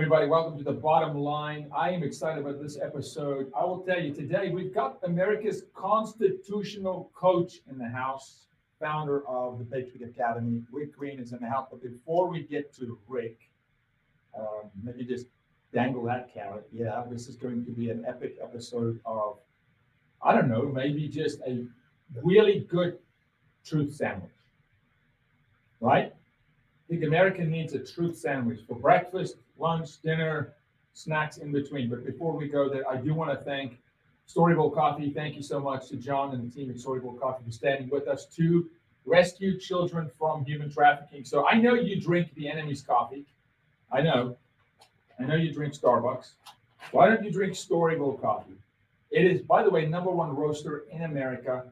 Everybody, welcome to the bottom line. I am excited about this episode. I will tell you today, we've got America's constitutional coach in the house, founder of the Patriot Academy. Rick Green is in the house. But before we get to Rick, um, maybe just dangle that carrot. Yeah, this is going to be an epic episode of, I don't know, maybe just a really good truth sandwich. Right? I think America needs a truth sandwich for breakfast, lunch, dinner, snacks in between. But before we go there, I do want to thank Storybowl Coffee. Thank you so much to John and the team at Storybowl Coffee for standing with us to rescue children from human trafficking. So I know you drink the enemy's coffee. I know. I know you drink Starbucks. Why don't you drink Storybowl Coffee? It is, by the way, number one roaster in America.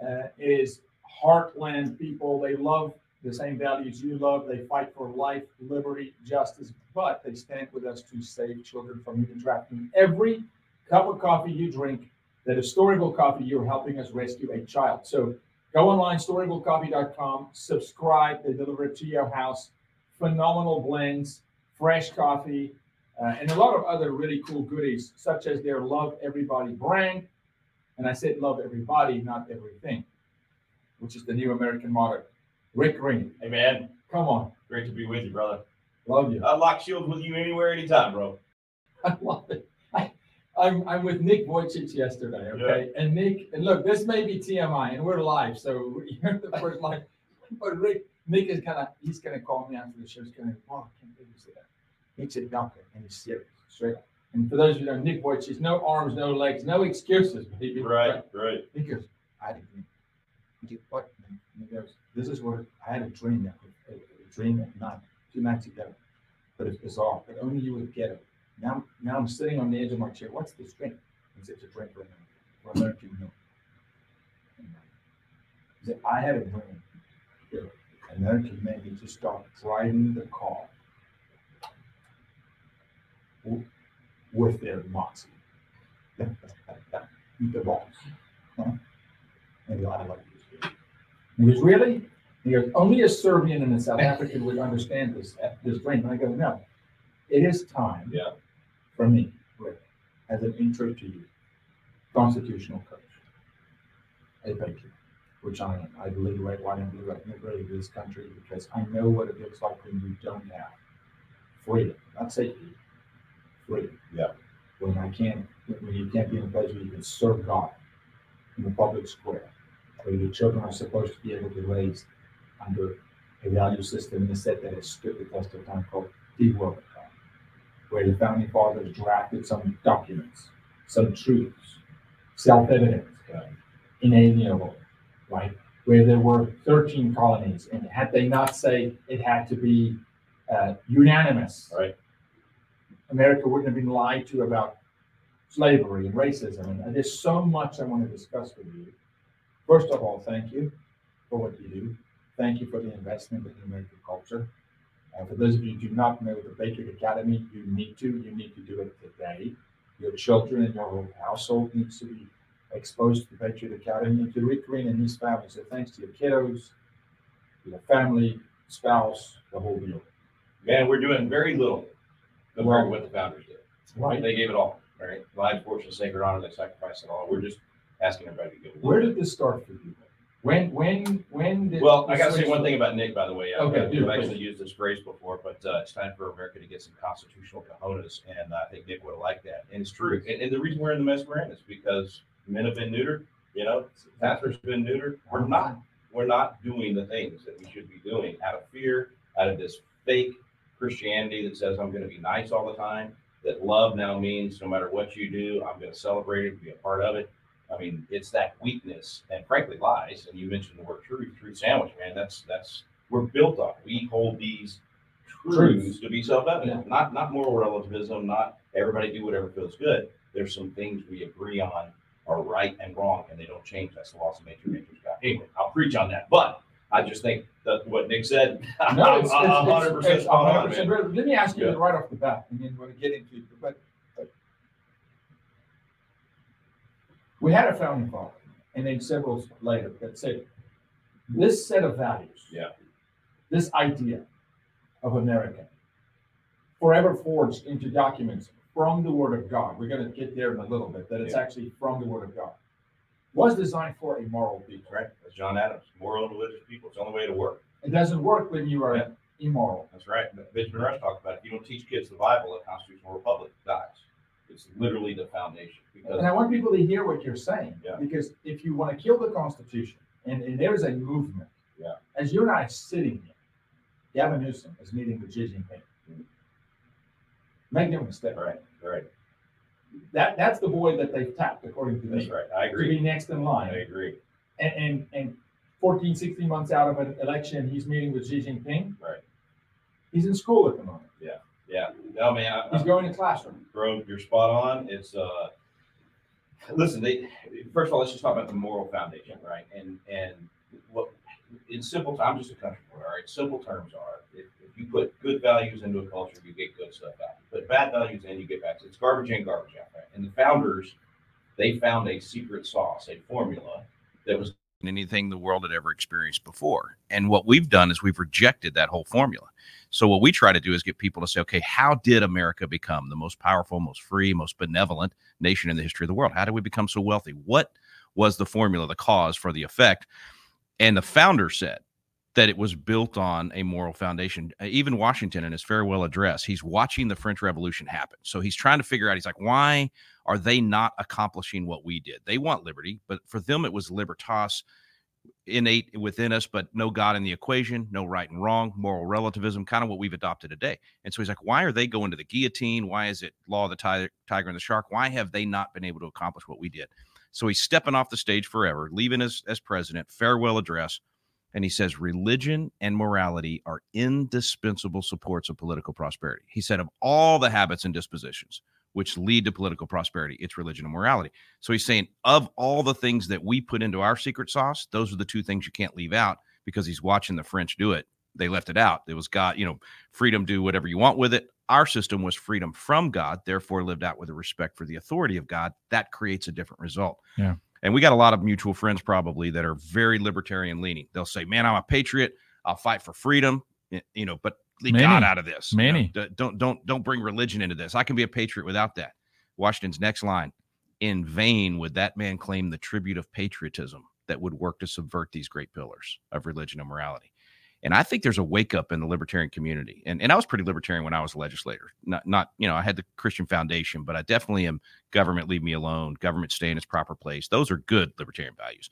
Uh, is heartland people. They love the same values you love. They fight for life, liberty, justice, but they stand with us to save children from human trafficking. Every cup of coffee you drink that is Storybowl Coffee, you're helping us rescue a child. So go online, storybowlcoffee.com, subscribe. They deliver it to your house. Phenomenal blends, fresh coffee, uh, and a lot of other really cool goodies, such as their Love Everybody brand. And I said love everybody, not everything, which is the new American motto. Rick Green, Hey man, come on. great to be with you, brother. Love you. I lock shields with you anywhere, anytime, bro. I love it. I, I'm, I'm with Nick Vujicic yesterday, okay? And Nick, and look, this may be TMI and we're live, so you're the first live. But Rick, Nick is kind of, he's going to call me after the show. He's going to, wow, I can't believe you said that. Nick said, Duncan, and he's serious, straight up. And for those of you who know, Nick Vujicic, no arms, no legs, no excuses, baby. Right, right. He goes, I didn't. dream. What? And goes, this is what I had a dream that a, a dream at night, two nights ago. But it's bizarre, but only you would get it. Now, now I'm sitting on the edge of my chair. What's this drink? He said, it's a drink for for American milk. Said, I had a dream. that American men need to start driving the car with their moxie. the boss. Huh? Maybe I like. He goes, really? He goes, only a Serbian and a South African would understand this, uh, this dream. And I go, no, it is time Yeah. for me, Rick, as an intro to you, constitutional coach, Thank you which I am. I believe red, white, and blue, I integrated this country because I know what it looks like when you don't have freedom, not safety, freedom. Yeah. When I can't, when you can't be in a place where you can serve God in the public square, where your children are supposed to be able to raise under a value system in a set that has stood the test of time called the World Cup where the founding fathers drafted some documents, some truths, self-evident, uh, inalienable, right? Where there were 13 colonies, and had they not say it had to be uh, unanimous, Right. America wouldn't have been lied to about slavery and racism. And there's so much I want to discuss with you. First of all, thank you for what you do. Thank you for the investment in American culture. Uh, for those of you who do not know the Patriot Academy, you need to. You need to do it today. Your children and your whole household needs to be exposed to the Patriot Academy and to Rick Green and his family. So thanks to your kiddos, your family, spouse, the whole deal. Man, we're doing very little compared Well- to what the founders did. Right? They gave it all, right? Lives, fortune, sacred honor, they sacrificed it all. We're just asking everybody to it. Where did this start for you? When, when, when did? Well, I gotta say one thing about Nick, by the way. I've- Okay, do, I've actually used this phrase before, but uh, it's time for America to get some constitutional cojones, and I think Nick would have liked that. And it's true. And, and the reason we're in the mess we're in is because men have been neutered, you know, pastors have been neutered. We're not we're not doing the things that we should be doing out of fear, out of this fake Christianity that says I'm going to be nice all the time. That love now means no matter what you do, I'm going to celebrate it, be a part of it. I mean, it's that weakness and frankly lies. And you mentioned the word truth, truth sandwich, man. That's that's we're built on. We hold these truths Truths. to be self-evident, not not moral relativism, not everybody do whatever feels good. There's some things we agree on are right and wrong, and they don't change. That's the laws of nature. Nature's God. Anyway, I'll preach on that, but I just think that what Nick said, I'm No, it's, it's, a hundred it's, percent it's spot on, 100%. man. But Let me ask you Yeah. right off the bat, and then we'll get into it, but, but we had a founding father, and then several later that said, this set of values. Yeah. This idea of America forever forged into documents from the Word of God. We're going to get there in a little bit, that it's Yeah. actually from the Word of God. Was designed for a moral people. Right? That's John Adams. Moral and religious people. It's the only way to work. It doesn't work when you are Yeah. immoral. That's right. Benjamin Rush talked about it. If you don't teach kids the Bible, a constitutional republic dies. It's literally the foundation. Because And I want people to hear what you're saying. Yeah. Because if you want to kill the Constitution, and, and there's a movement, Yeah. as you and I are sitting here, Gavin Newsom is meeting with Xi Jinping. Make no mistake. right, right. That that's the boy that they've tapped, according to That's right. I agree. to be next in line. I agree. And, and and 14, 16 months out of an election, he's meeting with Xi Jinping. Right. He's in school at the moment. Yeah. No, man. I, He's I, going to classroom. bro, you're spot on. It's uh listen, they first of all, let's just talk about the moral foundation, right? And and what in simple terms, I'm just a country boy, all right. Simple terms are if, if you put good values into a culture, you get good stuff out. You put bad values in, you get bad. It's garbage in, garbage out, right? And the founders, they found a secret sauce, a formula that was anything the world had ever experienced before. And what we've done is we've rejected that whole formula. So what we try to do is get people to say, okay, how did America become the most powerful, most free, most benevolent nation in the history of the world? How did we become so wealthy? What was the formula, the cause for the effect? And the founder said that it was built on a moral foundation. Uh, Even Washington in his farewell address, he's watching the French Revolution happen. So he's trying to figure out, he's like, why are they not accomplishing what we did? They want liberty, but for them it was libertas innate within us, but no God in the equation, no right and wrong, moral relativism, kind of what we've adopted today. And so he's like, why are they going to the guillotine? Why is it law of the tiger, tiger and the shark? Why have they not been able to accomplish what we did? So he's stepping off the stage forever, leaving as, as president, farewell address. And he says, religion and morality are indispensable supports of political prosperity. He said, of all the habits and dispositions which lead to political prosperity, it's religion and morality. So he's saying, of all the things that we put into our secret sauce, those are the two things you can't leave out because he's watching the French do it. They left it out. It was God, you know, freedom, do whatever you want with it. Our system was freedom from God, therefore lived out with a respect for the authority of God. That creates a different result. Yeah. And we got a lot of mutual friends probably that are very libertarian leaning. They'll say, man, I'm a patriot. I'll fight for freedom, you know, but leave Many. God out of this. you know. Don't don't don't bring religion into this. I can be a patriot without that. Washington's next line: In vain would that man claim the tribute of patriotism that would work to subvert these great pillars of religion and morality. And I think there's a wake up in the libertarian community. And and I was pretty libertarian when I was a legislator. Not not you know I had the Christian Foundation, but I definitely am government leave me alone. Government stay in its proper place. Those are good libertarian values.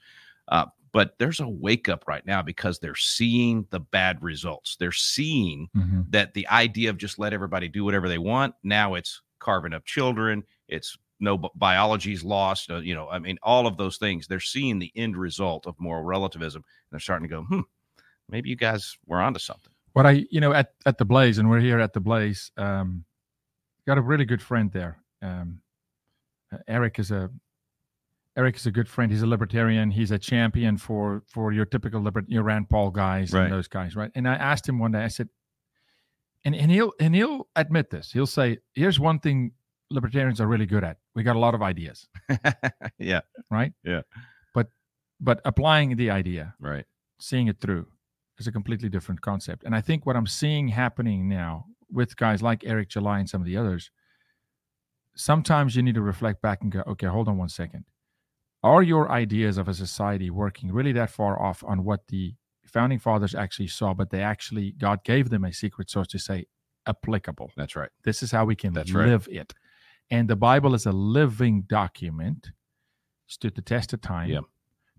Uh, but there's a wake up right now because they're seeing the bad results. They're seeing Mhm. that the idea of just let everybody do whatever they want now it's carving up children it's no bi- biology's lost uh, you know i mean all of those things they're seeing the end result of moral relativism and they're starting to go hmm maybe you guys were onto something What I, you know, at, at the Blaze, and we're here at the Blaze, um, got a really good friend there. Um, uh, Eric is a Eric is a good friend. He's a libertarian. He's a champion for for your typical liber- your Rand Paul guys Right. and those guys, right? And I asked him one day. I said, and and he'll and he'll admit this. He'll say, "Here's one thing libertarians are really good at. We got a lot of ideas, yeah right? Yeah. But but applying the idea, right seeing it through is a completely different concept. And I think what I'm seeing happening now with guys like Eric July and some of the others, sometimes you need to reflect back and go, okay, hold on one second. Are your ideas of a society working really that far off on what the founding fathers actually saw, but they actually, God gave them a secret source to say applicable? that's right This is how we can That's right. live it. And the Bible is a living document, stood the test of time, Yep.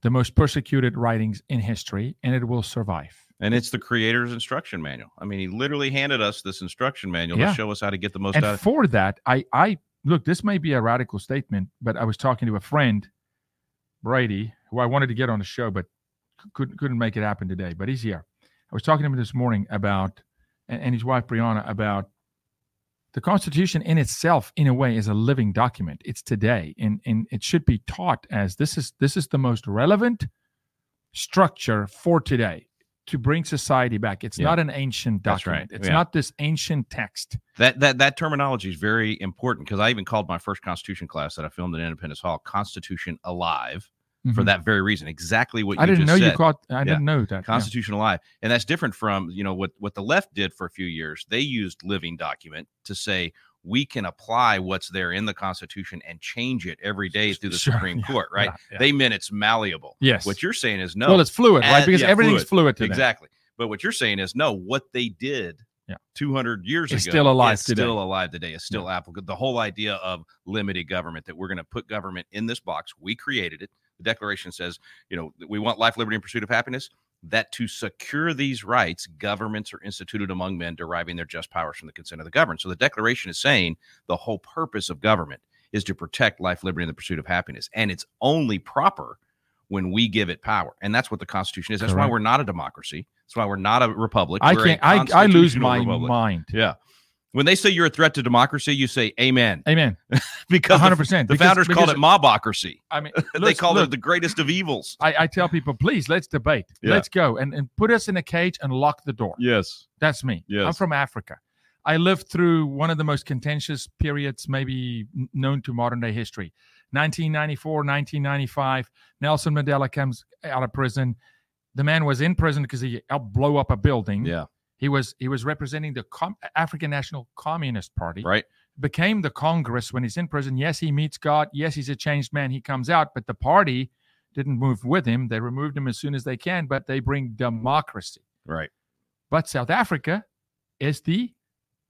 the most persecuted writings in history, and it will survive. And it's the creator's instruction manual i mean he literally handed us this instruction manual Yeah. to show us how to get the most and out of for that, I, I look, this may be a radical statement, but I was talking to a friend, Brady, who I wanted to get on the show, but couldn't couldn't make it happen today. But he's here. I was talking to him this morning about, and, and his wife Brianna about the Constitution in itself, in a way, is a living document. It's today, and and it should be taught as this is this is the most relevant structure for today to bring society back. It's Yeah. not an ancient That's right. document. It's Yeah. not this ancient text. that that that terminology is very important because I even called my first Constitution class that I filmed at Independence Hall Constitution Alive for Mhm. that very reason. Exactly what you I didn't know said. you caught. I didn't know that. yeah. Constitution Alive and that's different from you know what what the left did for a few years they used living document to say we can apply what's there in the constitution and change it every day through the Sure, supreme yeah, court right yeah, yeah. they meant it's malleable Yes. what you're saying is no well, it's fluid, right? Because yeah, everything's fluid. fluid, exactly but what you're saying is no what they did Yeah. 200 years It's ago still alive is today. still alive today is still applicable the whole idea of limited government that we're going to put government in this box we created it the declaration says you know we want life liberty and pursuit of happiness that to secure these rights governments are instituted among men deriving their just powers from the consent of the governed so the declaration is saying the whole purpose of government is to protect life liberty and the pursuit of happiness and it's only proper when we give it power and that's what the constitution is that's why we're not a democracy that's why we're not a republic I We're can't. I, I lose my republic. mind. yeah when they say you're a threat to democracy you say amen Amen. because hundred the, percent. the founders called it mobocracy I mean, they called look, it the greatest of evils I, I tell people, please, let's debate. Yeah. Let's go and, and put us in a cage and lock the door. yes That's me. Yes. I'm from Africa. I lived through one of the most contentious periods, maybe known to modern day history. 1994, 1995. Nelson Mandela comes out of prison. The man was in prison because he helped blow up a building. yeah He was he was representing the Com- African National Communist Party. right Became the Congress when he's in prison. Yes, he meets God. Yes, he's a changed man. He comes out, but the party didn't move with him. They removed him as soon as they can, but they bring democracy. right But South Africa is the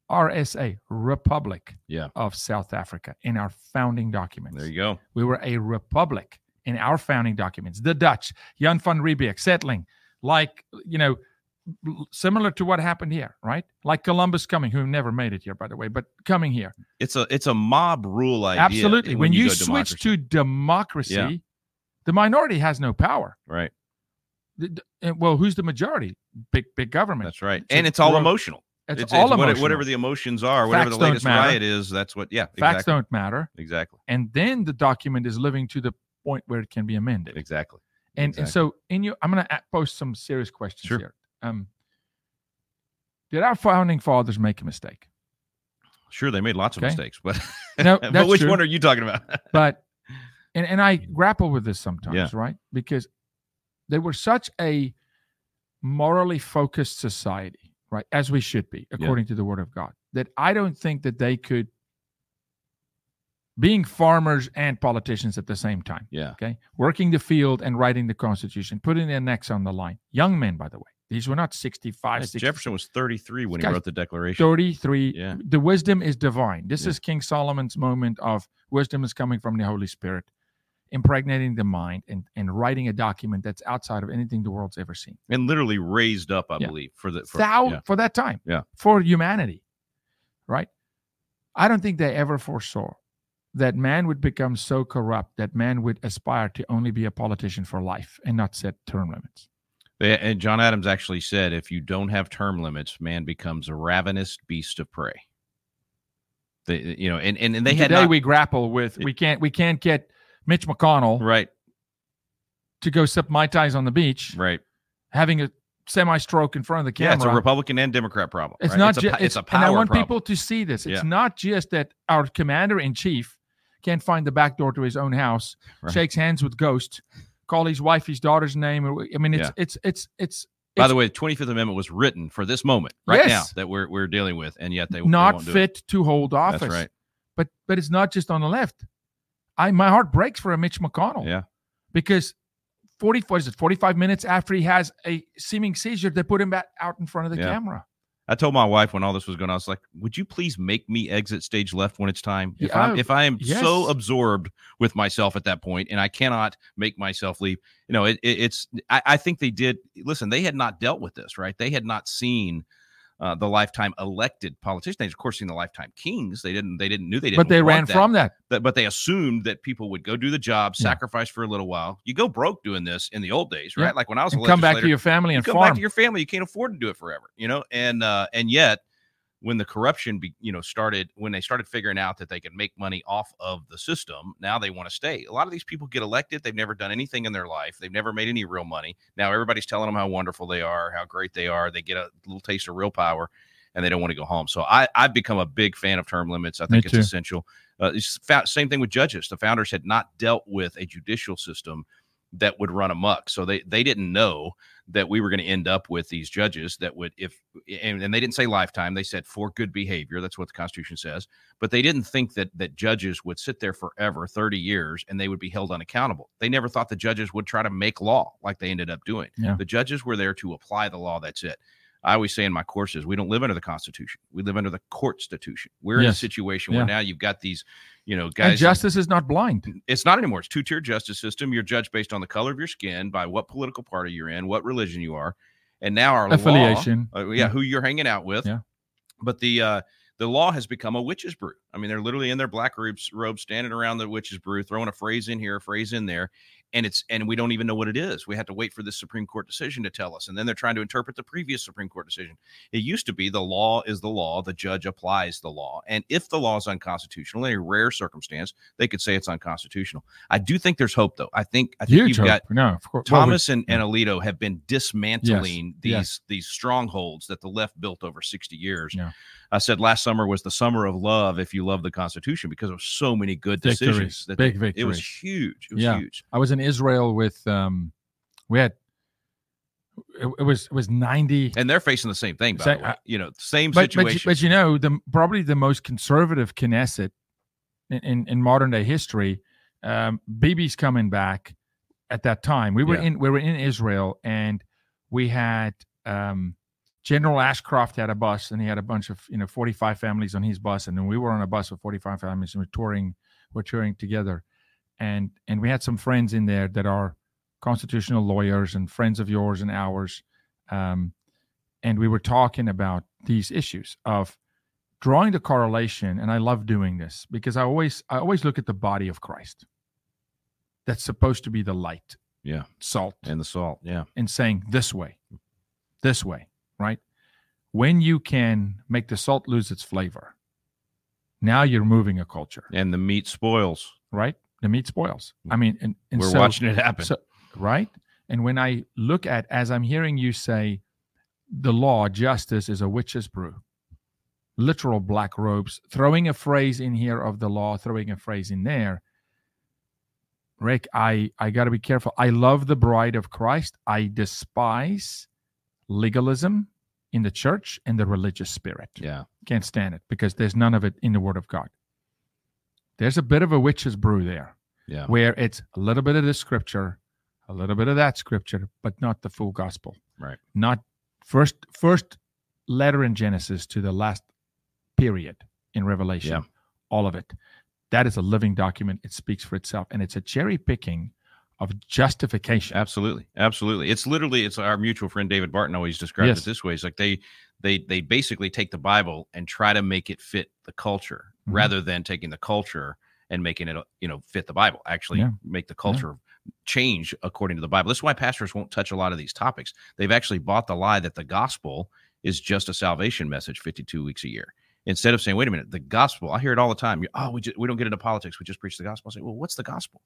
RSA, Republic Yeah. of South Africa, in our founding documents. there you go We were a republic in our founding documents. The Dutch, Jan van Riebeeck, settling, like, you know, similar to what happened here, right? Like Columbus coming, who never made it here, by the way, but coming here. it's a it's a mob rule idea Absolutely. When, you, go switch democracy. to democracy, Yeah. the minority has no power. right The- the- eh, well, who's the majority? Big, big government. that's right So and it's all emotional It's, it's, all it's emotional. whatever the emotions are whatever the latest riot is that's what yeah Facts exactly don't matter. exactly and then the document is living to the point where it can be amended. exactly And, and so, in your, I'm going to post some serious questions Sure. here. Um, did our founding fathers make a mistake? sure they made lots of mistakes but No, but which true. one are you talking about But, and and I grapple with this sometimes, right? Because they were such a morally focused society, right, as we should be, according to the Word of God, that I don't think that they could, being farmers and politicians at the same time. yeah okay working the field and writing the constitution putting their necks on the line young men by the way these were not 65 60, jefferson was 33 when he wrote the declaration 33 Yeah. the wisdom is divine this Yeah. is king solomon's moment of wisdom is coming from the holy spirit impregnating the mind and, and writing a document that's outside of anything the world's ever seen and literally raised up i Yeah. believe for the for, Thou, yeah. for that time Yeah. for humanity right i don't think they ever foresaw that man would become so corrupt that man would aspire to only be a politician for life and not set term limits and john adams actually said if you don't have term limits man becomes a ravenous beast of prey they, eh, you know and and, and they And had today not, we grapple with we can't we can't get Mitch McConnell right to go sip mai tais on the beach, right having a semi stroke in front of the yeah camera. it's a republican and democrat problem It's right? not just po- it's a and power I want problem. people to see this. It's Yeah. not just that our commander in chief can't find the back door to his own house, Right. shakes hands with Ghost, call his wife his daughter's name. or- I mean, it's Yeah. it's it's it's by it's the way the 25th amendment was written for this moment right now that we're, we're dealing with and yet they they not won't do it. fit to hold office. that's right But but it's not just on the left. I my heart breaks for a Mitch McConnell. yeah because 40 what is it 45 minutes after he has a seeming seizure they put him back out in front of the Yeah. camera I told my wife when all this was going on, I was like, "Would you please make me exit stage left when it's time? If Yeah, I'm if I am so absorbed with myself at that point, and I cannot make myself leave, you know, it, it, it's. I, I think they did. Listen, they had not dealt with this, right? They had not seen uh, the lifetime elected politicians. They of course seen the lifetime kings. They didn't. They didn't knew they didn't. but they ran that. from that That- but they assumed that people would go do the job, Yeah. sacrifice for a little while. You go broke doing this in the old days, right? Yeah. Like when I was a come back to your family you and come farm back to your family. You can't afford to do it forever, you know. And uh, and yet, when the corruption, be, you know, started when they started figuring out that they could make money off of the system, now they want to stay. A lot of these people get elected. They've never done anything in their life. They've never made any real money. Now everybody's telling them how wonderful they are, how great they are. They get a little taste of real power, and they don't want to go home. So I I've become a big fan of term limits. I Me think it's too. essential. Uh, it's fa- same thing with judges. The founders had not dealt with a judicial system that would run amok. So they they didn't know that we were going to end up with these judges that would if and, and they didn't say lifetime they said for good behavior that's what the constitution says but they didn't think that that judges would sit there forever 30 years and they would be held unaccountable they never thought the judges would try to make law like they ended up doing Yeah. the judges were there to apply the law that's it I always say in my courses, we don't live under the Constitution. We live under the court institution. We're in a Yes. situation Yeah. where now you've got these, you know, and guys. justice is not blind. it's not anymore. It's two tier justice system. You're judged based on the color of your skin, by what political party you're in, what religion you are, and now our law- Affiliation. uh, yeah, who you're hanging out with. Yeah. But the uh, the law has become a witch's brew. I mean, they're literally in their black robes, robes, standing around the witch's brew, throwing a phrase in here, a phrase in there, and it's and we don't even know what it is. We have to wait for this Supreme Court decision to tell us, and then they're trying to interpret the previous Supreme Court decision. It used to be the law is the law, the judge applies the law, and if the law is unconstitutional, in a rare circumstance, they could say it's unconstitutional. I do think there's hope, though. I think I think Huge you've hope. got no, course. Well, we- Thomas and, and Alito have been dismantling these yes. these strongholds that the left built over 60 years. Yeah. I said last summer was the summer of love if you love the Constitution because of so many good Victories, decisions. That big they- It was huge. It was Yeah. huge. I was in Israel with um we had it, it was it was 90 And they're facing the same thing, by the way. You know, same but, but, situation. but you know the probably the most conservative Knesset in, in, in modern day history um Bibi's coming back at that time we were Yeah. in we were in Israel and we had um General Ashcroft had a bus and he had a bunch of you know 45 families on his bus and then we were on a bus with 45 families and we're touring we're touring together and and we had some friends in there that are constitutional lawyers and friends of yours and ours um, and we were talking about these issues of drawing the correlation and i love doing this because i always i always look at the body of christ that's supposed to be the light Yeah. salt and the salt. Yeah. and saying this way, this way, right? When you can make the salt lose its flavor, now you're moving a culture, And the meat spoils. right? The meat spoils. I mean, and, and We're so- watching it happen. so- right? And when I look at, as I'm hearing you say, the law, justice is a witch's brew, literal black robes, throwing a phrase in here of the law, throwing a phrase in there. Rick, I, I got to be careful. I love the bride of Christ. I despise legalism in the church and the religious spirit. yeah. Can't stand it because there's none of it in the Word of God. There's a bit of a witch's brew there Yeah. where it's a little bit of this scripture, a little bit of that scripture, but not the full gospel. Right. Not first first letter in Genesis to the last period in Revelation. Yeah. All of it. That is a living document. It speaks for itself. And it's a cherry picking of justification. Absolutely, absolutely. It's literally it's our mutual friend David Barton always describes Yes. it this way. It's like they they they basically take the Bible and try to make it fit the culture Mhm. rather than taking the culture and making it you know fit the Bible. Actually, Yeah. make the culture change according to the Bible. This is why pastors won't touch a lot of these topics. They've actually bought the lie that the gospel is just a salvation message 52 weeks a year. Instead of saying, wait a minute, the gospel, I hear it all the time. Oh, we, just, we don't get into politics. We just preach the gospel. I say, well, what's the gospel?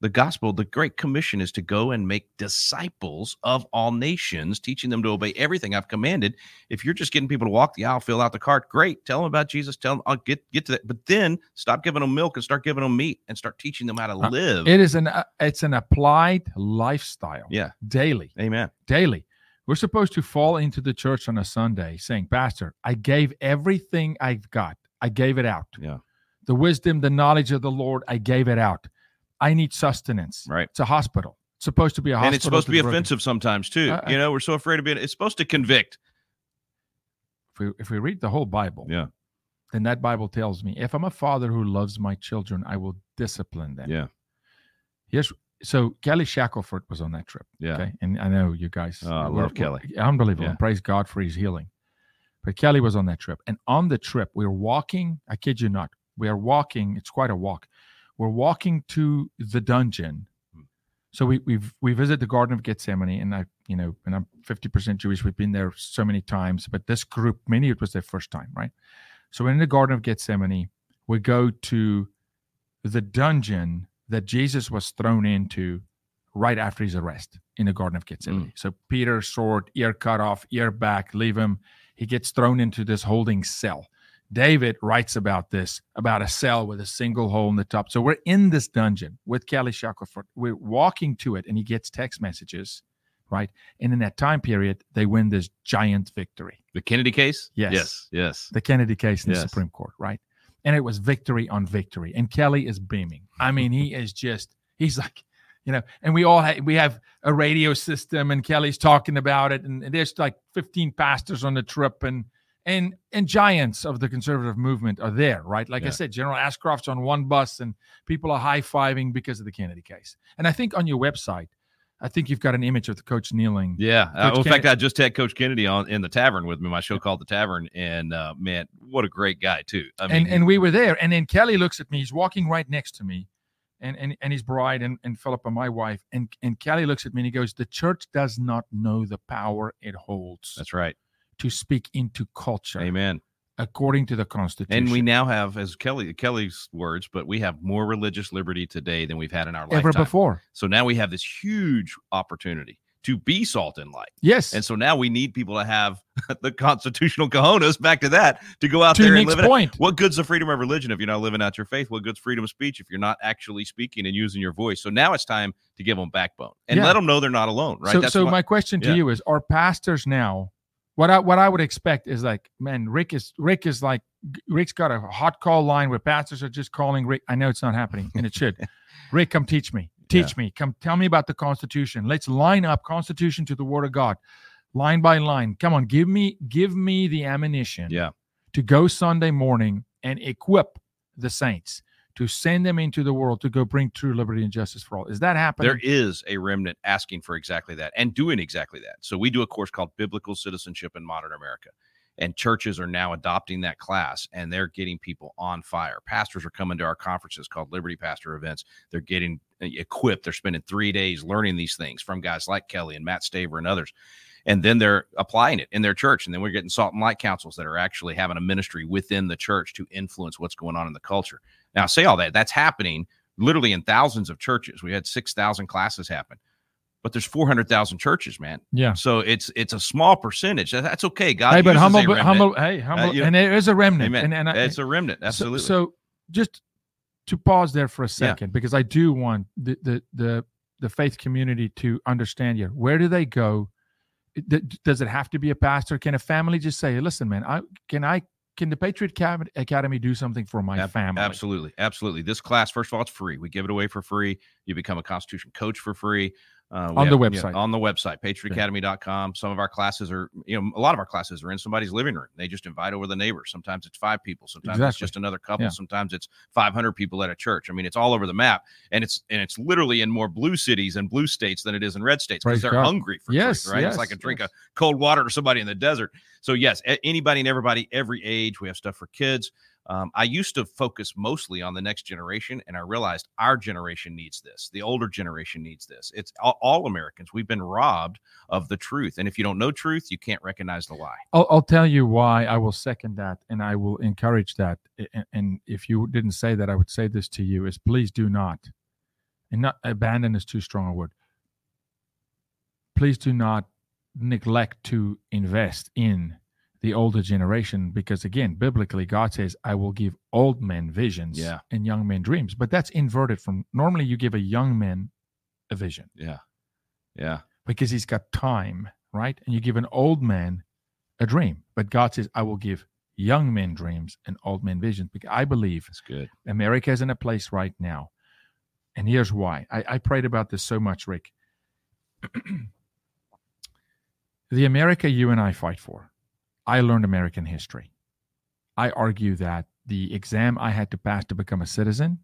The gospel, the great commission is to go and make disciples of all nations, teaching them to obey everything I've commanded. If you're just getting people to walk the aisle, fill out the cart, great. Tell them about Jesus. Tell them I'll get get to that. But then stop giving them milk and start giving them meat and start teaching them how to Uh, live. It is an uh, it's an applied lifestyle. Yeah. Daily. Amen. daily. We're supposed to fall into the church on a Sunday saying, Pastor, I gave everything I've got. I gave it out. Yeah. The wisdom, the knowledge of the Lord, I gave it out. I need sustenance. Right. It's a hospital. It's supposed to be a hospital. And it's supposed to be the broken. offensive sometimes too. Uh, uh, you know, we're so afraid of being. It's supposed to convict. If we, if we read the whole Bible, Yeah. then that Bible tells me if I'm a father who loves my children, I will discipline them. Yeah. Here's so Kelly Shackelford was on that trip. Yeah. Okay. And I know you guys. Oh, I love Kelly. Unbelievable. Yeah. And praise God for his healing. But Kelly was on that trip. And on the trip, we were walking. I kid you not. We are walking. It's quite a walk. We're walking to the dungeon. Hmm. So we we've we visit the Garden of Gethsemane, and I, you know, and I'm 50% Jewish. We've been there so many times, but this group, many it was their first time, right? So we're in the Garden of Gethsemane. We go to the dungeon that Jesus was thrown into right after his arrest in the Garden of Gethsemane. So Peter's sword, ear cut off, ear back, leave him. He gets thrown into this holding cell. David writes about this about a cell with a single hole in the top. So we're in this dungeon with Kelly Shackelford. We're walking to it, and he gets text messages, right? And in that time period, they win this giant victory. The Kennedy case? Yes. Yes. Yes. The Kennedy case in the Supreme Court, right? And it was victory on victory. And Kelly is beaming. I mean, he is just, he's like, you know, and we all ha- we have a radio system, and Kelly's talking about it, and there's like 15 pastors on the trip, and and and giants of the conservative movement are there, right? Like I said, General Ashcroft's on one bus, and people are high fiving because of the Kennedy case. And I think on your website, I think you've got an image of the coach kneeling. Yeah. Uh, Coach in fact, I just had Coach Kennedy on in the tavern with me, my show called The Tavern. And uh, man, what a great guy, too. I mean, and and we were there. And then Kelly looks at me. He's walking right next to me, and and and his bride and and Philippa, my wife. And and Kelly looks at me and he goes, "The church does not know the power it holds that's right. To speak into culture Amen. according to the Constitution." And we now have, as Kelly Kelly's words, but we have more religious liberty today than we've had in our life ever lifetime. before. So now we have this huge opportunity to be salt and light. Yes. And so now we need people to have the constitutional cojones, back to that, to go out to there and live it out. What good's the freedom of religion if you're not living out your faith? What good's freedom of speech if you're not actually speaking and using your voice? So now it's time to give them backbone and Yeah. let them know they're not alone, right? So, That's so what- my question to yeah. you is: Are pastors now? What I what I would expect is like, man, Rick is Rick is like Rick's got a hot call line where pastors are just calling Rick. I know it's not happening, and it should. Rick, come teach me. Teach me. Come tell me about the Constitution. Let's line up Constitution to the Word of God, line by line. Come on, give me give me the ammunition. Yeah. To go Sunday morning and equip the saints to send them into the world to go bring true liberty and justice for all. Is that happening? there is a remnant asking for exactly that and doing exactly that. So we do a course called Biblical Citizenship in Modern America. And churches are now adopting that class and they're getting people on fire. Pastors are coming to our conferences called Liberty Pastor events. They're getting uh, equipped. They're spending three days learning these things from guys like Kelly and Matt Staver and others. And then they're applying it in their church. And then we're getting salt and light councils that are actually having a ministry within the church to influence what's going on in the culture. Now, I say all that, that's happening literally in thousands of churches. We had 6,000 classes happen, but there's 400,000 churches, man. yeah. So it's it's a small percentage. That's okay. God hey, but humble, a but humble. Hey, humble, uh, you know- and there is a remnant. Amen. And, and I, it's a remnant. Absolutely. So, just to pause there for a second, because I do want the, the the the faith community to understand here. Where do they go? Does it have to be a pastor? Can a family just say, "Listen, man, I can I can the Patriot Academy do something for my Ab- family?" Absolutely. Absolutely. This class, first of all, it's free. We give it away for free. You become a Constitution coach for free. Uh, On the have- website. on the website, patriotacademy.com. Some of our classes are, you know, a lot of our classes are in somebody's living room. They just invite over the neighbors. Sometimes it's five people. Sometimes it's just another couple. Yeah. Sometimes it's 500 people at a church. I mean, it's all over the map. And it's, and it's literally in more blue cities and blue states than it is in red states because they're God. hungry for Yes, truth, right? yes, it's like a drink yes. of cold water to somebody in the desert. So yes, anybody and everybody, every age, we have stuff for kids. Um, I used to focus mostly on the next generation, and I realized our generation needs this. The older generation needs this. It's all, all Americans. We've been robbed of the truth, and if you don't know truth, you can't recognize the lie. I'll, I'll tell you why I will second that and I will encourage that. A- And if you didn't say that, I would say this to you: is please do not, and not abandon is too strong a word. Please do not neglect to invest in the older generation because again biblically god says i will give old men visions Yeah. and young men dreams but that's inverted from normally you give a young man a vision Yeah, yeah, because he's got time, right? And you give an old man a dream. But God says, I will give young men dreams and old men visions. Because I believe that's good. America is in a place right now. And here's why. I, I prayed about this so much, Rick. the America you and I fight for, I learned American history. I argue that the exam I had to pass to become a citizen,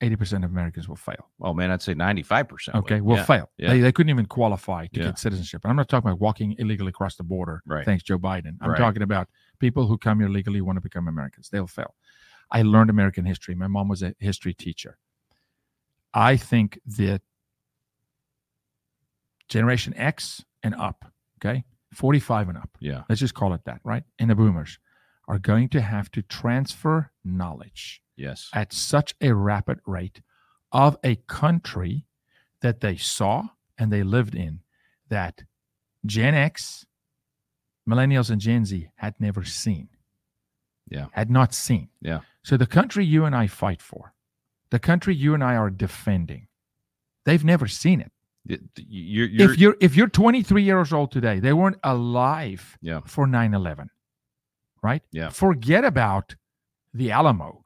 80% of Americans will fail. Oh man, I'd say ninety-five percent. Okay, will fail. yeah. They, they couldn't even qualify to Yeah. get citizenship. And I'm not talking about walking illegally across the border. Right. Thanks, Joe Biden. I'm Right. talking about people who come here legally want to become Americans. They'll fail. I learned American history. My mom was a history teacher. I think that Generation X and up, okay, 45 and up, Yeah, let's just call it that, right? And the boomers are going to have to transfer knowledge yes, at such a rapid rate of a country that they saw and they lived in that Gen X, millennials, and Gen Z had never seen. Yeah. had not seen. Yeah. So the country you and I fight for, the country you and I are defending, they've never seen it. You're, you're, if you're if you're 23 years old today, they weren't alive Yeah. for 9/11. Right? Yeah. Forget about the Alamo.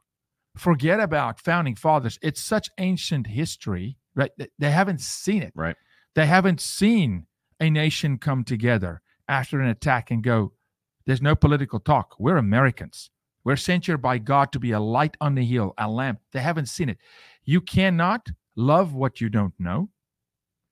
Forget about founding fathers. It's such ancient history, right? They- They haven't seen it. Right. They haven't seen a nation come together after an attack and go, there's no political talk. We're Americans. We're sent here by God to be a light on the hill, a lamp. They haven't seen it. You cannot love what you don't know,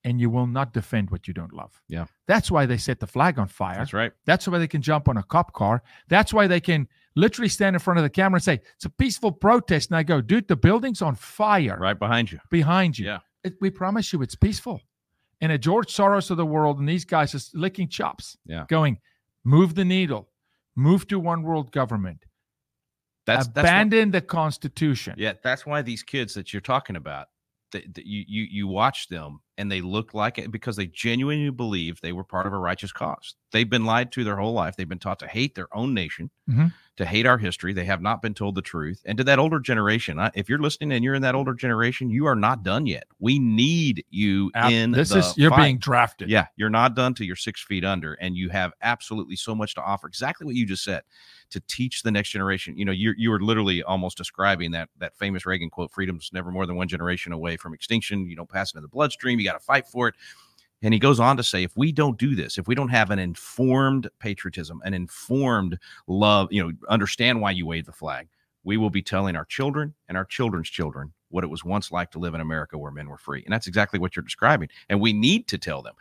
and you will not defend what you don't love. Yeah. That's why they set the flag on fire. that's right. That's why they can jump on a cop car. That's why they can literally stand in front of the camera and say, it's a peaceful protest. And I go, dude, the building's on fire Right behind you. behind you. Yeah. It, we promise you it's peaceful. And a George Soros of the world and these guys is licking chops, Yeah. going, move the needle, move to one world government, That's that's why- abandon the Constitution. Yeah, that's why these kids that you're talking about, that you you you watch them and they look like it because they genuinely believe they were part of a righteous cause. They've been lied to their whole life. They've been taught to hate their own nation, Mhm. to hate our history. They have not been told the truth. And to that older generation, I, if you're listening and you're in that older generation, you are not done yet. We need you Ab- in this the is you're fight. being drafted. Yeah, you're not done till you're six feet under, and you have absolutely so much to offer. Exactly what you just said to teach the next generation. You know, you you were literally almost describing that that famous Reagan quote: "Freedom's never more than one generation away from extinction. You don't pass it in the bloodstream. You got to fight for it." And he goes on to say, if we don't do this, if we don't have an informed patriotism, an informed love, you know, understand why you wave the flag, we will be telling our children and our children's children what it was once like to live in America where men were free. And that's exactly what you're describing. And we need to tell them.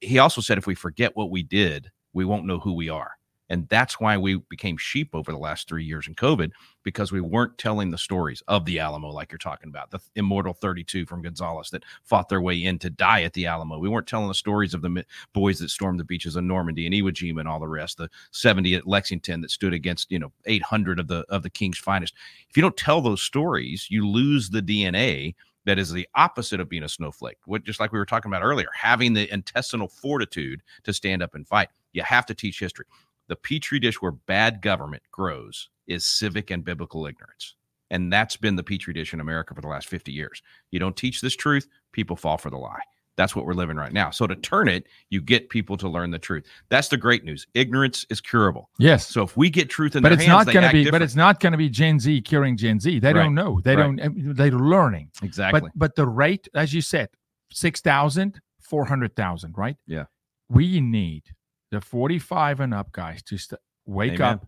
He also said, if we forget what we did, we won't know who we are. And that's why we became sheep over the last three years in COVID because we weren't telling the stories of the Alamo, like you're talking about, the immortal 32 from Gonzales that fought their way in to die at the Alamo. We weren't telling the stories of the boys that stormed the beaches of Normandy and Iwo Jima and all the rest, the 70 at Lexington that stood against, you know, 800 of the of the king's finest. If you don't tell those stories, you lose the DNA that is the opposite of being a snowflake. What just like we were talking about earlier, having the intestinal fortitude to stand up and fight. You have to teach history. The petri dish where bad government grows is civic and biblical ignorance. And that's been the petri dish in America for the last 50 years. You don't teach this truth, people fall for the lie. That's what we're living right now. So to turn it, you get people to learn the truth. That's the great news. Ignorance is curable. Yes. So if we get truth in but their it's hands, not going to be. But it's not going to be Gen Z curing Gen Z. They Right. don't know. They Right. don't. Eh, they're learning. exactly. But but the rate, as you said, 6,000, 400,000, right? Yeah. We need the 45 and up guys to st- wake Amen. up,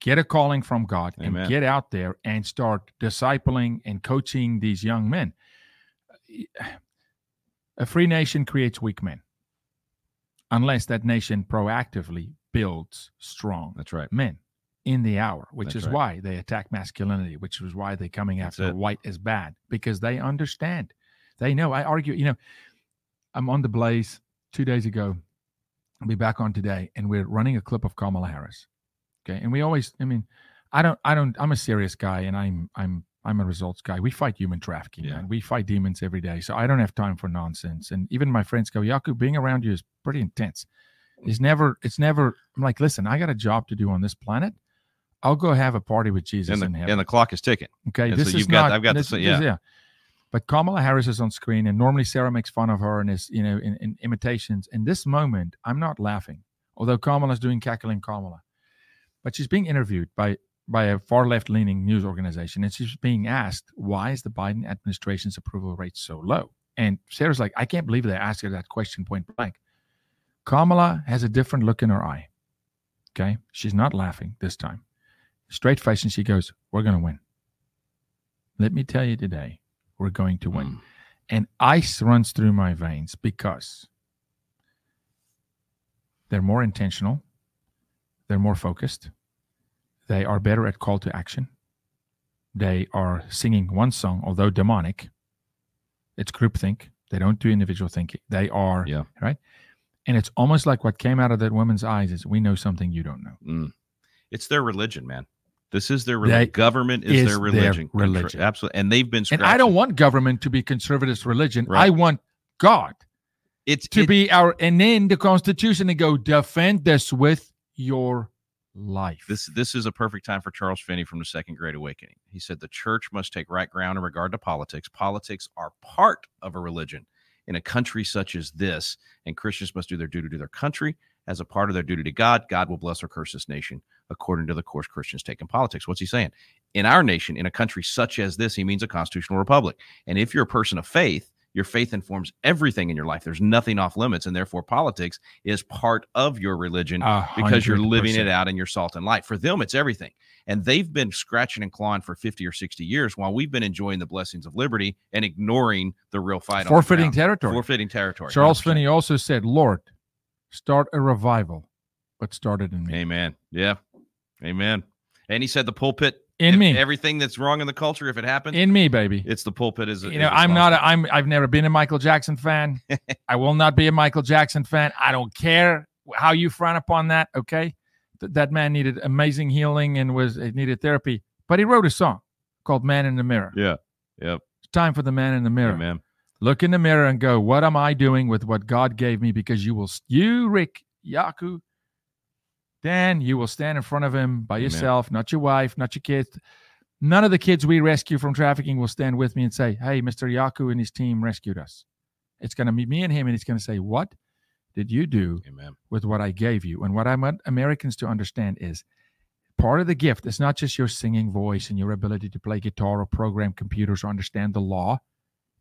get a calling from God, Amen. and get out there and start discipling and coaching these young men. A free nation creates weak men unless that nation proactively builds strong That's right. men in the hour, which That's is right. why they attack masculinity, which is why they're coming That's after it. white as bad because they understand. They know. I argue, you know, I'm on the blaze two days ago. I'll be back on today, and we're running a clip of Kamala Harris. Okay. And we always, I mean, I don't, I don't, I'm a serious guy and I'm, I'm, I'm a results guy. We fight human trafficking, Yeah. man. We fight demons every day. So I don't have time for nonsense. And even my friends go, Jaco, being around you is pretty intense. It's never, it's never, I'm like, listen, I got a job to do on this planet. I'll go have a party with Jesus And the, in heaven. and the clock is ticking. Okay, And this so is you've got- not. I've got to this, say- this- yeah. But Kamala Harris is on screen, and normally Sarah makes fun of her and is, you know, in, in imitations. In this moment, I'm not laughing, although Kamala's doing cackling Kamala, but she's being interviewed by by a far left leaning news organization, and she's being asked why is the Biden administration's approval rate so low? And Sarah's like, I can't believe they asked her that question point blank. Kamala has a different look in her eye. Okay, she's not laughing this time, straight face, and she goes, "We're going to win." Let me tell you today, we're going to win. Mm. And ice runs through my veins because they're more intentional, they're more focused, they are better at call to action. They are singing one song, although demonic. It's groupthink. They don't do individual thinking. They are Yeah. right. And it's almost like what came out of that woman's eyes is we know something you don't know. Mm. It's their religion, man. This is their religion. Government is, is their their religion. Contr- religion. Absolutely. And they've been And I don't want government to be conservative religion. Right. I want God it's to it- be our and then the constitution and go defend this with your life. This this is a perfect time for Charles Finney from the Second Great Awakening. He said the church must take right ground in regard to politics. Politics are part of a religion in a country such as this, and Christians must do their duty to their country as a part of their duty to God. God will bless or curse this nation according to the course Christians take in politics. What's he saying? In our nation, in a country such as this, he means a constitutional republic. And if you're a person of faith, your faith informs everything in your life. There's nothing off limits, and therefore politics is part of your religion A because you're living it out in your salt and light. For them, it's everything. And they've been scratching and clawing for 50 or 60 years while we've been enjoying the blessings of liberty and ignoring the real fight. Forfeiting territory. Forfeiting territory. Charles 100%. Finney also said, Lord, start a revival, but start it in me. Amen. Yeah. Amen. And he said the pulpit In if me. Everything that's wrong in the culture, if it happens, In me, baby. it's the pulpit is you know, I'm not. A, I'm. I've never been a Michael Jackson fan. I will not be a Michael Jackson fan. I don't care how you frown upon that. Okay, Th- that man needed amazing healing and was it needed therapy. But he wrote a song called "Man in the Mirror." Yeah. Yep. It's time for the man in the mirror. Amen. Look in the mirror and go, "What am I doing with what God gave me?" Because you will, you Rick Jaco, Dan, you will stand in front of him by Amen. yourself, not your wife, not your kids. None of the kids we rescue from trafficking will stand with me and say, "Hey, Mr. Jaco and his team rescued us." It's going to be me and him, and he's going to say, "What did you do Amen. with what I gave you?" And what I want Americans to understand is part of the gift is not just your singing voice and your ability to play guitar or program computers or understand the law.